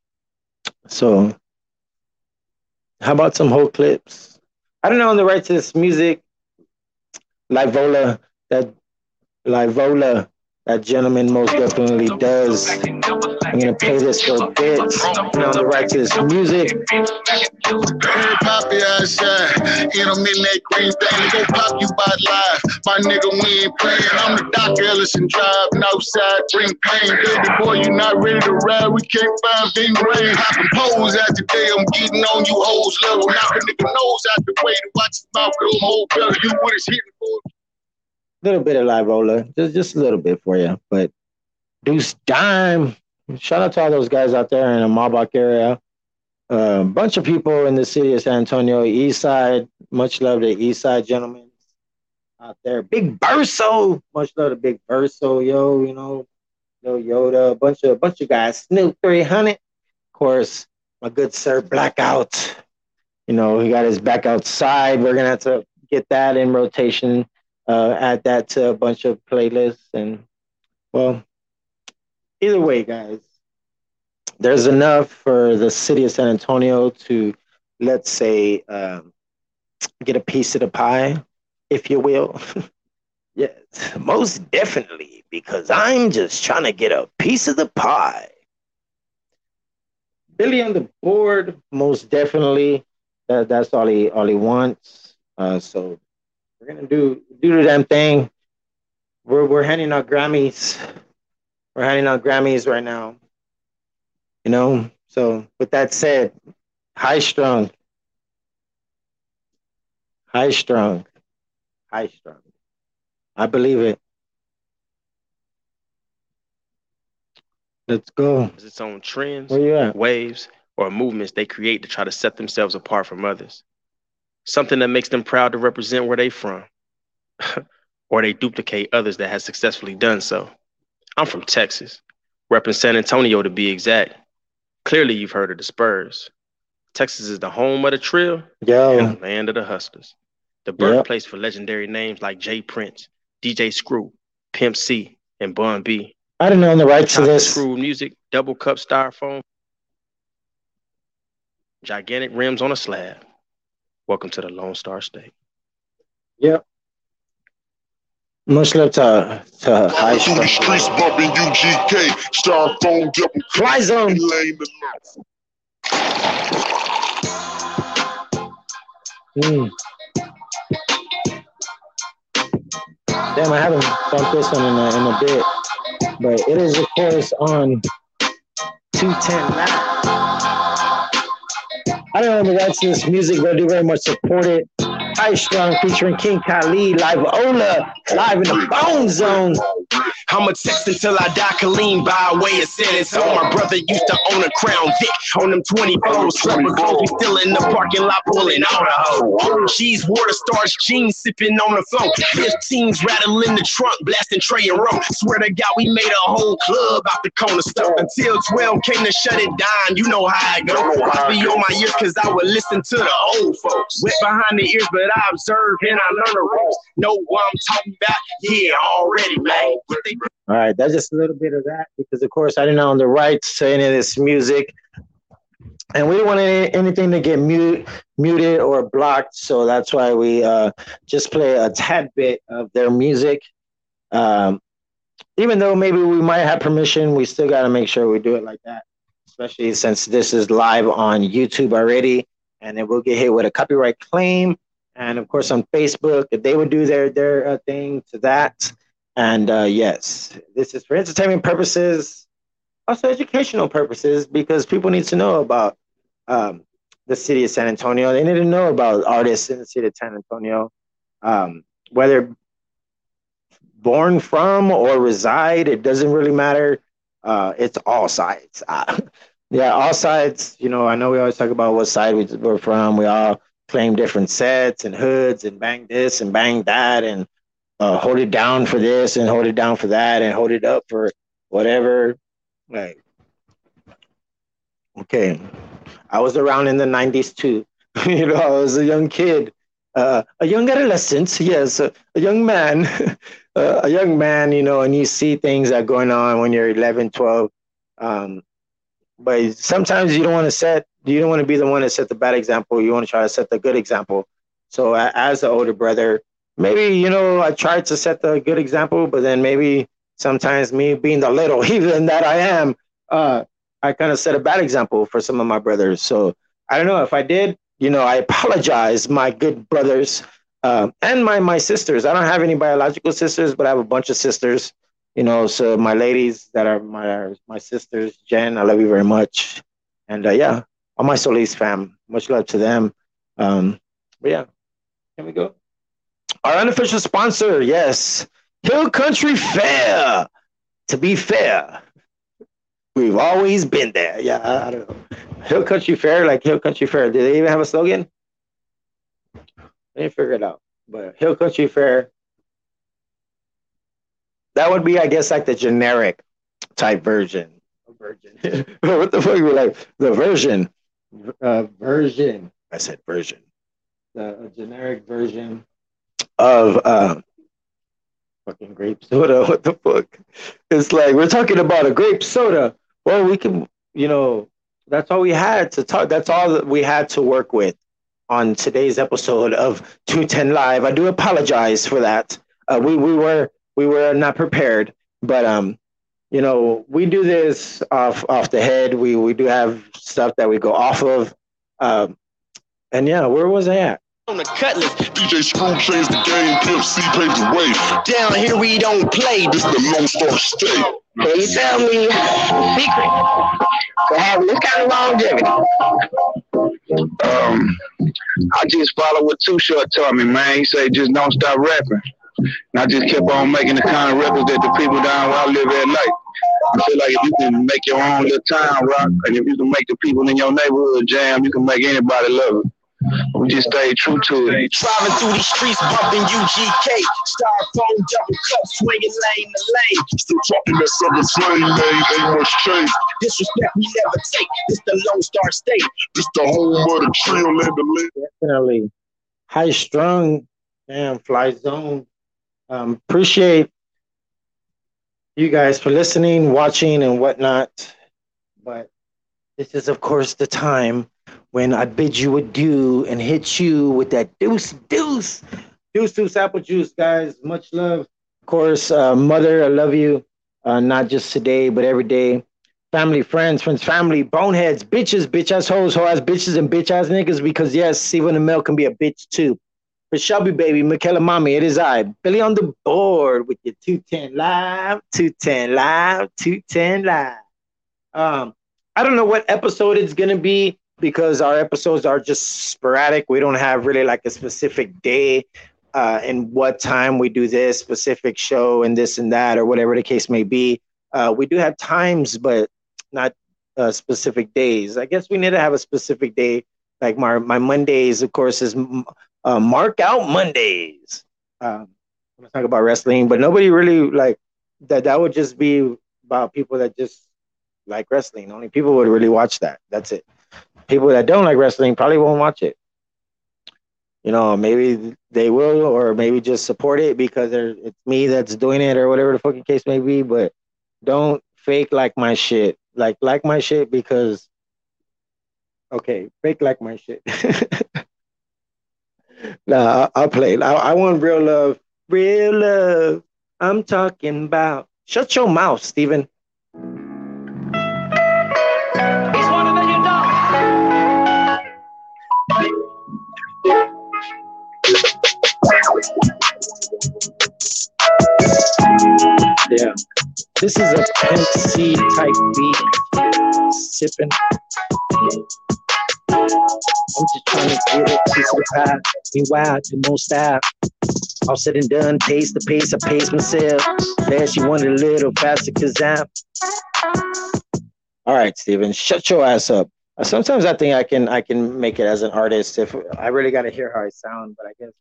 So, how about some whole clips? I don't know on the right to this music. Livola, that Livola, that gentleman most definitely does. I'm gonna play this for a bit. Know, on the right to this music. Very poppy outside. In a midnight green thing, go pop you by live. My nigga, we ain't playing. I'm the Doc Ellison drive. Outside, bring pain. Baby boy, you not ready to ride. We can't find Ving Rain. Popping pose out today. I'm getting on you hoes level. Knock a nigga nose out the way to watch his mouth go whole better. You is hitting for? little bit of live roller, just just a little bit for you. But Deuce Dime, shout out to all those guys out there in the Maubach area. A uh, bunch of people in the city of San Antonio, East Side. Much love to East Side gentlemen out there. Big Verso, much love to Big Verso, yo. You know, yo Yoda, a bunch of a bunch of guys. Snoop 300, of course. My good sir, Blackout. You know, he got his back outside. We're gonna have to get that in rotation uh, add that to a bunch of playlists and well either way guys there's enough for the city of San Antonio to, let's say, um, get a piece of the pie, if you will. [LAUGHS] yes, most definitely, because I'm just trying to get a piece of the pie. Billy on the board, most definitely. That, that's all he all he wants. Uh, so we're gonna do do the damn thing. We're we're handing out Grammys. We're handing out Grammys right now. You know. So with that said, high strung, high strung, high strung. I believe it. Let's go. its own trends, Where you at? waves, or movements they create to try to set themselves apart from others. Something that makes them proud to represent where they from. [LAUGHS] or they duplicate others that have successfully done so. I'm from Texas, repping San Antonio to be exact. Clearly you've heard of the Spurs. Texas is the home of the trill Yo. and the land of the hustlers. The birthplace for legendary names like J. Prince, DJ Screw, Pimp C, and Bun B. I didn't know the rights to this. Screw music, double cup styrofoam, gigantic rims on a slab. Welcome to the Lone Star State. Yep. Much love to to high Through the streets bumping UGK, styrofoam double Fly zone. Mm. Damn, I haven't bumped this one in a, in a bit, but it is of course on 210 Mac. I don't know rights to this music, but I do very much support it. High Strong featuring King Khalid, live Ola, live in the Bone Zone. I'ma text until I die, Kaleem by way of San So My brother used to own a Crown Vic on them 24s. Slumber clothes, we still in the parking lot pulling out a hoe. She's water stars, jeans sipping on the floor. 15s rattling the trunk, blasting Trey and Rowe. Swear to God, we made a whole club out the corner stuff until 12 came to shut it down. You know how I go. I be on my ears cause I would listen to the old folks. Wet behind the ears, but I observe and I learn the ropes. Know what I'm talking about? Yeah, already, man. All right, that's just a little bit of that because, of course, I didn't own the rights to any of this music, and we didn't want any, anything to get mute, muted or blocked. So that's why we uh, just play a tad bit of their music. Um, even though maybe we might have permission, we still got to make sure we do it like that, especially since this is live on YouTube already, and it will get hit with a copyright claim. And of course, on Facebook, they would do their their uh, thing to that. And uh, yes, this is for entertainment purposes, also educational purposes, because people need to know about um, the city of San Antonio. They need to know about artists in the city of San Antonio, um, whether born from or reside. It doesn't really matter. Uh, it's all sides. [LAUGHS] Yeah, all sides. You know, I know we always talk about what side we, we're from. We all claim different sets and hoods and bang this and bang that and uh, hold it down for this and hold it down for that and hold it up for whatever. Like, okay, I was around in the '90s too. [LAUGHS] you know, I was a young kid, uh, a young adolescent. Yes, a, a young man, [LAUGHS] uh, a young man. You know, and you see things that are going on when you're 11, 12. Um, but sometimes you don't want to set. You don't want to be the one that set the bad example. You want to try to set the good example. So, as the older brother, maybe you know I tried to set the good example, but then maybe sometimes me being the little [LAUGHS] heathen that I am, uh, I kind of set a bad example for some of my brothers. So I don't know if I did. You know, I [LAUGHS] apologize, my good brothers um, and my my sisters. I don't have any biological sisters, but I have a bunch of sisters. You know, so my ladies that are my my sisters, Jen, I love you very much, and uh, yeah, all my Solis fam, much love to them. Um, but yeah, here we go. Our unofficial sponsor, yes, Hill Country Fair. To be fair, we've always been there. Yeah, I, I don't know. Hill Country Fair, like Hill Country Fair. Do they even have a slogan? I didn't figure it out. But Hill Country Fair, that would be, I guess, like the generic type version. Version. [LAUGHS] what the fuck? We're like the version. Uh, version. I said version. The a generic version of uh, fucking grape soda. [LAUGHS] What the fuck? It's like we're talking about a grape soda. Well, we can you know, that's all we had to talk. That's all that we had to work with on today's episode of 210 Live. I do apologize for that. Uh, we we were we were not prepared, but um, you know, we do this off off the head. We we do have stuff that we go off of. Um, and yeah, where was I at? on the cutlass. DJ Screw changed the game, Pimp C paved the way. Down here we don't play. This the Lone Star State. Can you tell me the secret to having this kind of longevity? Um, I just follow what Too Short taught me, man. He said just don't stop rapping. And I just kept on making the kind of records that the people down where I live at like. I feel like if you can make your own little town rock, and if you can make the people in your neighborhood jam, you can make anybody love it. We just stay true to it. Driving through these streets, bumping UGK. Styrofoam, double cup, swinging lane to lane. Still talking that southern slang name, ain't much change. Disrespect we never take. This the Lone Star State. This the home of the trio and the land. Definitely high strung. Damn, fly zone. Um, appreciate you guys for listening, watching, and whatnot. But this is, of course, the time when I bid you adieu and hit you with that deuce, deuce, deuce, deuce, apple juice, guys. Much love. Of course, uh, mother, I love you. Uh, not just today, but every day. Family, friends, friends, family, boneheads, bitches, bitch ass hoes, hoe ass bitches, and bitch ass niggas. Because yes, Stephen male can be a bitch too. For Shelby, baby, Michaela, mommy, it is I, Billy on the board with your 210 live, 210 live, 210 live. Um, I don't know what episode it's gonna be because our episodes are just sporadic. We don't have really like a specific day uh, and what time we do this specific show and this and that or whatever the case may be. Uh, we do have times, but not uh, specific days. I guess we need to have a specific day. Like my my Mondays, of course, is uh, mark out Mondays. Um, I'm gonna talk about wrestling, but nobody really like that. That would just be about people that just like wrestling. Only people would really watch that. That's it people that don't like wrestling probably won't watch it. You know, maybe they will, or maybe just support it because it's me that's doing it, or whatever the fucking case may be. But don't fake like my shit. Like like my shit because okay, fake like my shit. [LAUGHS] nah, I'll, I'll play. I, I want real love. Real love. I'm talking about. Shut your mouth, Steven. Yeah. This is a Pimp C type beat. Sipping. I'm just trying to get it, piece of the pie. Meanwhile, the most out. All said and done, taste the pace, I pace myself. There she wanted a little faster cause I'm. All right, Steven, shut your ass up. Uh, sometimes I think I can I can make it as an artist if I really got to hear how I sound, but I guess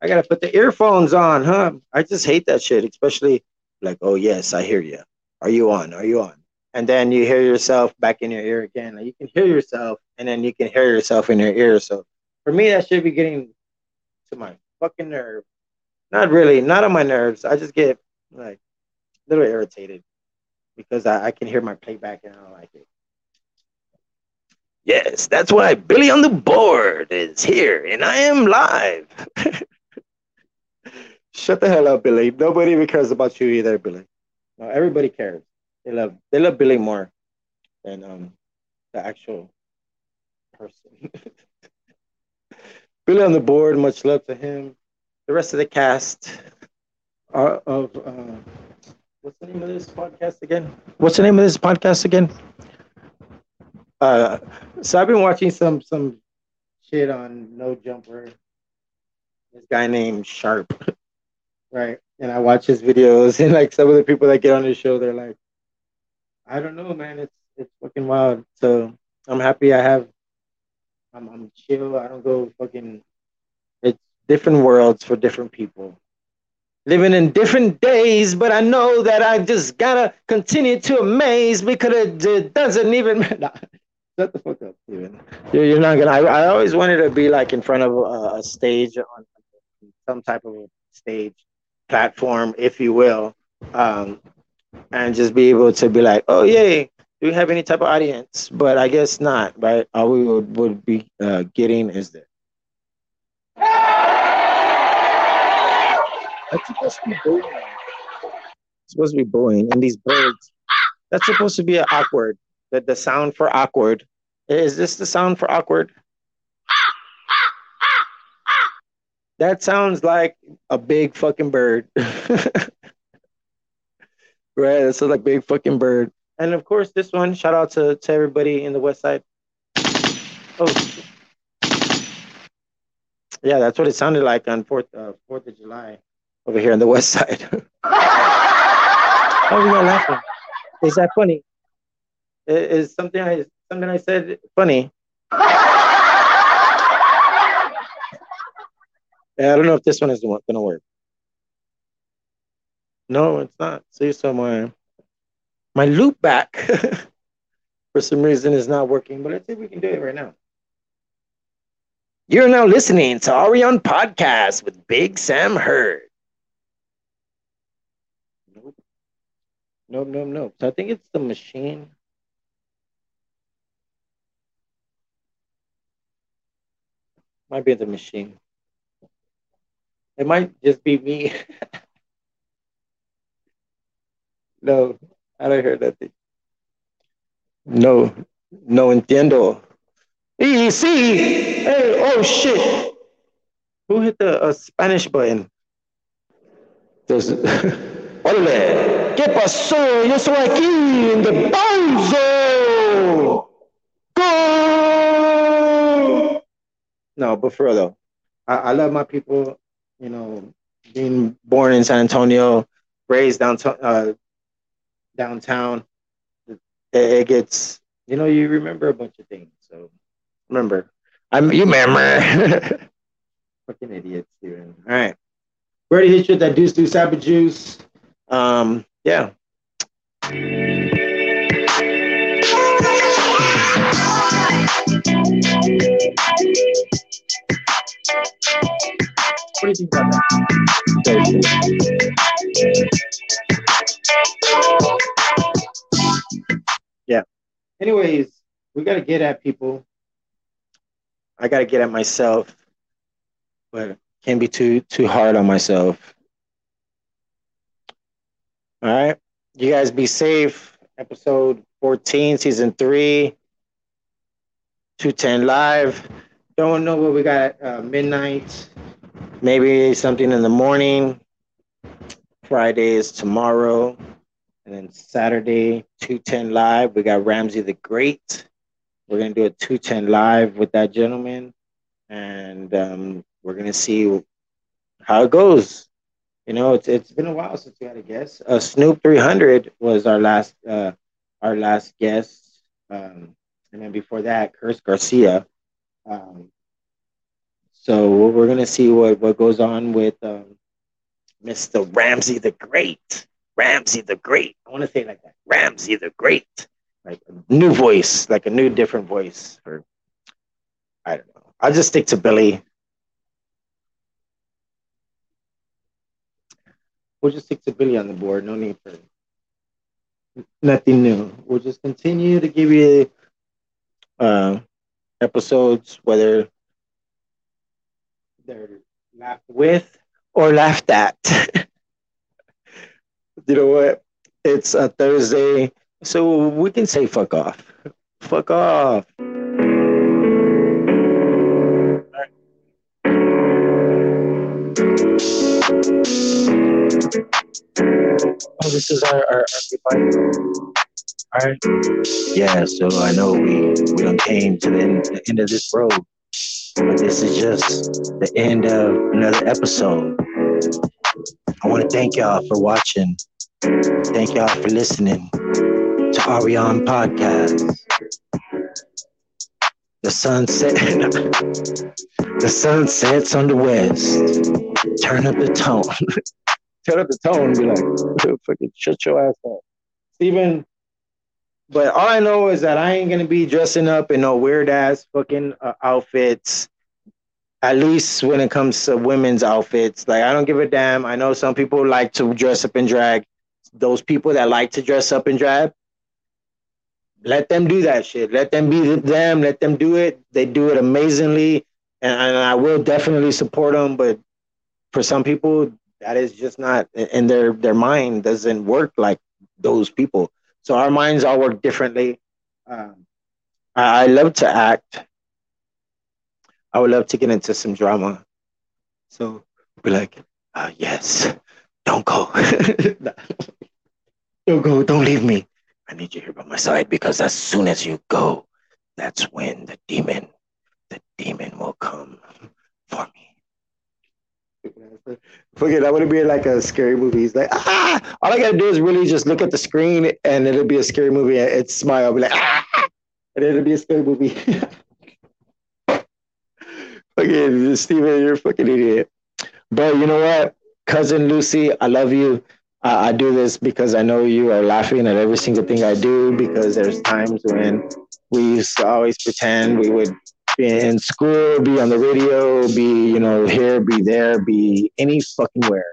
I got to put the earphones on, huh? I just hate that shit, especially like, oh yes, I hear you. Are you on? Are you on? And then you hear yourself back in your ear again. Like you can hear yourself, and then you can hear yourself in your ear. So for me, that should be getting to my fucking nerve. Not really, not on my nerves. I just get like a little irritated because I, I can hear my playback and I don't like it. Yes, that's why Billy on the board is here, and I am live. [LAUGHS] Shut the hell up, Billy. Nobody even cares about you either, Billy. No, everybody cares. They love they love Billy more than um the actual person. [LAUGHS] Billy on the board, much love to him. The rest of the cast are of uh, what's the name of this podcast again? What's the name of this podcast again? Uh, so I've been watching some some shit on No Jumper. This guy named Sharp, right? And I watch his videos, [LAUGHS] and like some of the people that get on his show, they're like, I don't know, man. It's it's fucking wild. So I'm happy I have. I'm I'm chill. I don't go fucking. It's different worlds for different people living in different days, but I know that I just gotta continue to amaze because it, doesn't even [LAUGHS] matter. Shut the fuck up, Steven. You're, you're not gonna. I, I always wanted to be like in front of a, a stage on some type of a stage platform, if you will, um, and just be able to be like, oh yay, Do we have any type of audience? But I guess not, right? All we would, would be uh, getting is this. That's supposed to be booing. It's supposed to be booing. And these birds, that's supposed to be an awkward. The, the sound for awkward. Is this the sound for awkward? That sounds like a big fucking bird. [LAUGHS] right, that sounds like a big fucking bird. And of course, this one, shout out to, to everybody in the West Side. Oh, yeah, that's what it sounded like on Fourth uh, Fourth of July over here on the West Side. [LAUGHS] oh, we are laughing. Is that funny? Is something I something I said funny? I don't know if this one is gonna work. No, it's not. See you somewhere. My loop back [LAUGHS] for some reason is not working, but let's see if we can do it right now. You're now listening to Are We On Podcast with Big Sam Heard. Nope. Nope, nope, nope. So I think it's the machine. Might be the machine. It might just be me. [LAUGHS] no, I don't hear nothing. No, no entiendo. Sí. Hey, oh shit. Who hit the uh, Spanish button? There's, [LAUGHS] Órale, ¿qué pasó? Yo soy aquí en the Bone Zone. Go! No, but for real though, I, I love my people. You know, being born in San Antonio, raised downtown, uh, downtown. It, it gets, you know, you remember a bunch of things. So remember, I'm you remember. [LAUGHS] Fucking idiots, dude. All right. Ready hit you with that deuce deuce apple juice. Um, yeah. What do you think about that? Yeah. Anyways, we gotta get at people. I gotta get at myself, but can't be too too hard on myself. All right. You guys be safe. Episode 14, season three, 210 live. Don't know what we got uh, midnight. Maybe something in the morning. Friday is tomorrow. And then Saturday, 210 live. We got Ramsey the Great. We're going to do a 210 live with that gentleman. And um, we're going to see how it goes. You know, it's it's been a while since we had a guest. Uh, Snoop 300 was our last uh, our last guest, um, and then before that, Curse Garcia. Um, so we're gonna see what what goes on with um, Mr. Ramsey the Great. Ramsey the Great. I want to say like that. Ramsey the Great. Like a new voice, like a new different voice. Or I don't know. I'll just stick to Billy. We'll just stick to Billy on the board. No need for nothing new. We'll just continue to give you uh, episodes, whether they're laughed with or laughed at. [LAUGHS] you know what? It's a Thursday, so we can say fuck off. Fuck off. Oh, this is our, our, our goodbye. All right. Yeah, so I know we we done came to the end, the end of this road, but this is just the end of another episode. I want to thank y'all for watching. Thank y'all for listening to Are We On Podcast. The sun [LAUGHS] the sun sets on the west. Turn up the tone. [LAUGHS] Turn up the tone and be like, fucking shut your ass up. Steven, but all I know is that I ain't gonna be dressing up in no weird ass fucking uh, outfits. At least when it comes to women's outfits, like I don't give a damn. I know some people like to dress up in drag. Those people that like to dress up in drag, let them do that shit. Let them be them. Let them do it. They do it amazingly, and, and I will definitely support them. But for some people, that is just not, and their their mind doesn't work like those people. So our minds all work differently. Um, I, I love to act. I would love to get into some drama. So be like, uh, yes, don't go. [LAUGHS] don't go. Don't leave me. I need you here by my side because as soon as you go, that's when the demon, the demon will come for me. Forget that would be like a scary movie. It's like, ah, all I gotta do is really just look at the screen and it'll be a scary movie. It's smile, I'll be like, ah, and it'll be a scary movie. [LAUGHS] fucking Steven, you're a fucking idiot. But you know what? Cousin Lucy, I love you. Uh, I do this because I know you are laughing at every single thing I do because there's times when we used to always pretend we would in school, be on the radio, be, you know, here, be there, be any fucking where.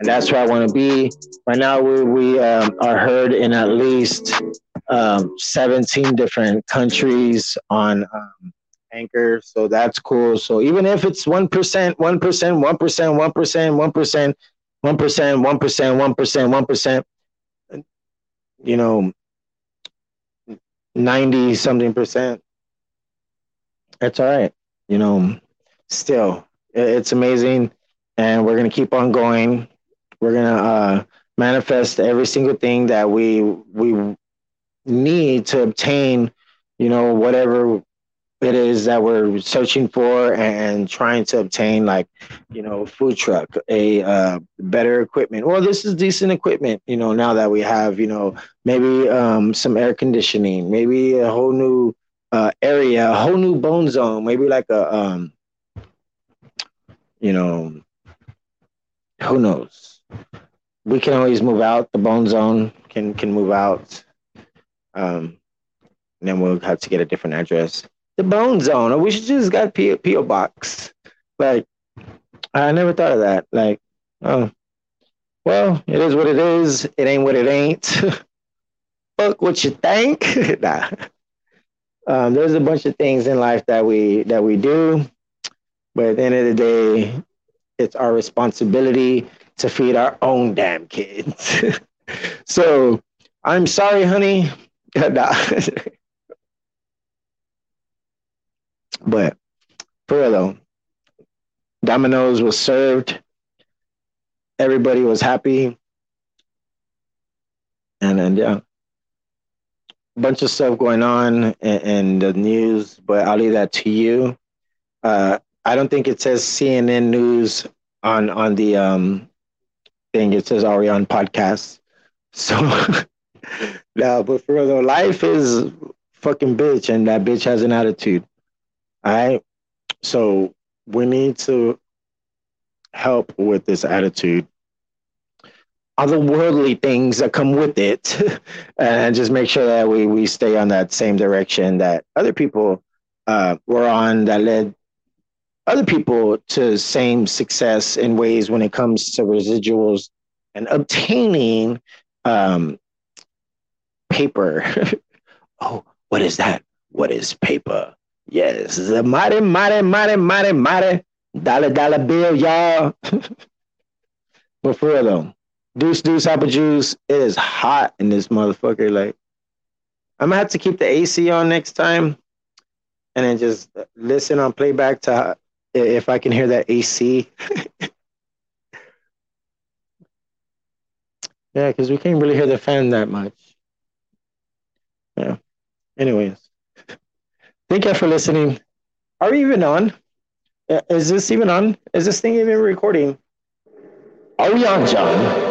And that's where I want to be. Right now, we, we um, are heard in at least um, 17 different countries on um, Anchor. So that's cool. So even if it's 1%, 1%, 1%, 1%, 1%, 1%, one percent, one percent, one percent, one percent. You know, ninety something percent. That's all right. You know, still, it's amazing, and we're gonna keep on going. We're gonna uh, manifest every single thing that we we need to obtain. You know, whatever it is that we're searching for and trying to obtain like you know food truck a uh, better equipment well this is decent equipment you know now that we have you know maybe um, some air conditioning maybe a whole new uh, area a whole new bone zone maybe like a um, you know who knows we can always move out the bone zone can can move out um, then we'll have to get a different address the Bone Zone. We should just got P- PO box. Like, I never thought of that. Like, oh, well, it is what it is. It ain't what it ain't. [LAUGHS] Fuck what you think. [LAUGHS] nah. Um, there's a bunch of things in life that we that we do, but at the end of the day, it's our responsibility to feed our own damn kids. [LAUGHS] so I'm sorry, honey. [LAUGHS] But for real though, Domino's was served. Everybody was happy. And then yeah. Bunch of stuff going on in, in the news, but I'll leave that to you. Uh, I don't think it says CNN news on on the um thing. It says Ariane podcast. [LAUGHS] So [LAUGHS] no, but for real life is fucking bitch, and that bitch has an attitude. All right. So we need to help with this attitude. Other worldly things that come with it, [LAUGHS] and just make sure that we we stay on that same direction that other people uh, were on that led other people to same success in ways when it comes to residuals and obtaining um, paper. [LAUGHS] oh, what is that? What is paper? Yes, the mighty, mighty, mighty, mighty, mighty dollar dollar bill, y'all. [LAUGHS] but for real though, Deuce Deuce Apple Juice, it is hot in this motherfucker. Like, I'm gonna have to keep the AC on next time, and then just listen on playback to if I can hear that AC. [LAUGHS] yeah, because we can't really hear the fan that much. Yeah. Anyways. Thank you for listening. Are we even on? Is this even on? Is this thing even recording? Are we on, John?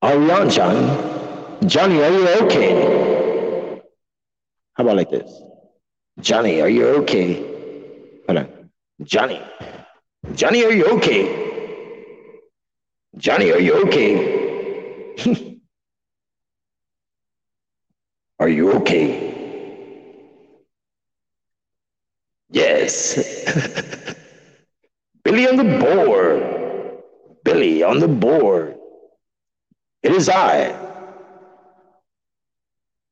Are we on, John? Johnny, are you okay? How about like this? Johnny, are you okay? Hold on. Johnny. Johnny, are you okay? Johnny, are you okay? [LAUGHS] are you okay? Yes. [LAUGHS] Billy on the board. Billy on the board. It is I.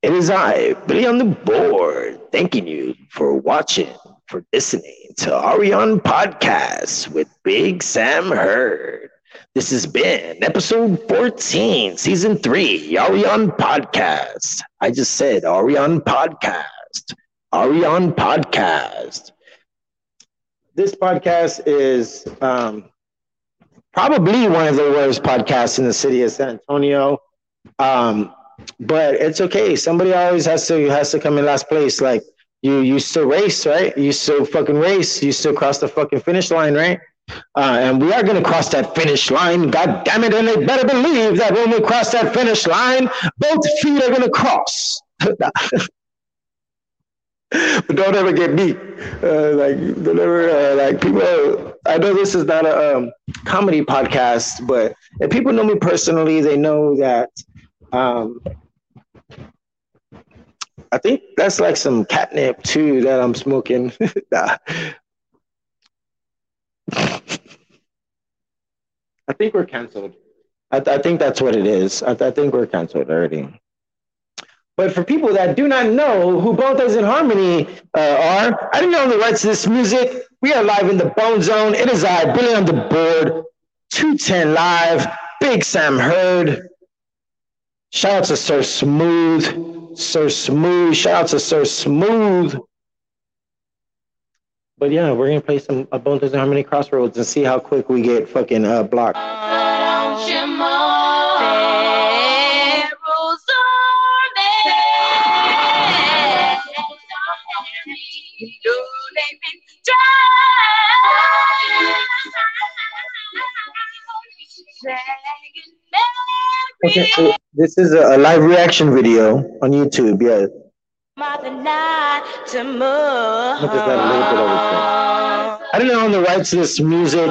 It is I, Billy on the board, thanking you for watching, for listening to Arion Podcast with Big Sam Heard. This has been episode 14, season three, Arion Podcast. I just said Arion Podcast. Arion Podcast. This podcast is um, probably one of the worst podcasts in the city of San Antonio. Um, but it's okay. Somebody always has to has to come in last place. Like you you still race, right? You still fucking race. You still cross the fucking finish line, right? Uh, and we are going to cross that finish line. God damn it. And they better believe that when we cross that finish line, both feet are going to cross. [LAUGHS] but don't ever get beat. Uh, like, don't ever, uh, like, people, I know this is not a um, comedy podcast, but if people know me personally, they know that um, I think that's like some catnip too that I'm smoking. [LAUGHS] nah. I think we're canceled. I, I, think that's what it is. I, I, think we're canceled already. But for people that do not know who Bone Thugs-n-Harmony uh, are, I didn't know the rights to this music. We are live in the Bone Zone. It is I, Billy on the board, 210 live, Big Sam Heard. Shout out to Sir Smooth, Sir Smooth. Shout out to Sir Smooth. But yeah, we're gonna play some a Bone Thugs-n-Harmony Crossroads and see how quick we get fucking uh, blocked. Okay, so this is a, a live reaction video on YouTube. Yeah. I don't own the rights to this music.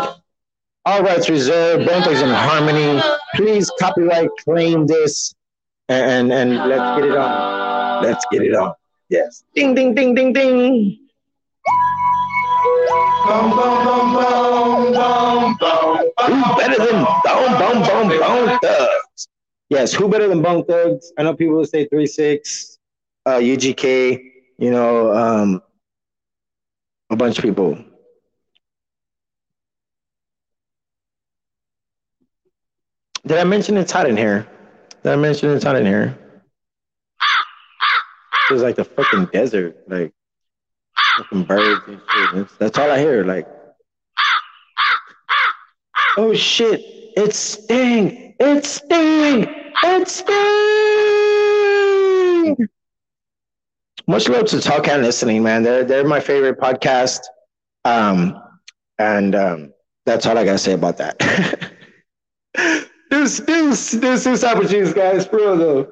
All rights reserved. Bone Thugs-n-Harmony. Please copyright claim this and and let's get it on. Let's get it on. Yes. Ding ding ding ding ding. Who better than Bone Bone Bone Bone Thugs? Yes, who better than Bone Thugs? I know people will say three six, uh, UGK. You know, um, a bunch of people. Did I mention it's hot in here? Did I mention it's hot in here? It's like the fucking desert, like fucking birds and shit. That's all I hear. Like, oh shit, it's Sting! It's Sting! It's Sting! Much love to Talk and Listening, man. They're they're my favorite podcast. Um, and um, that's all I gotta say about that. deuce, deuce, deuce, deuce opportunities, guys. For real though.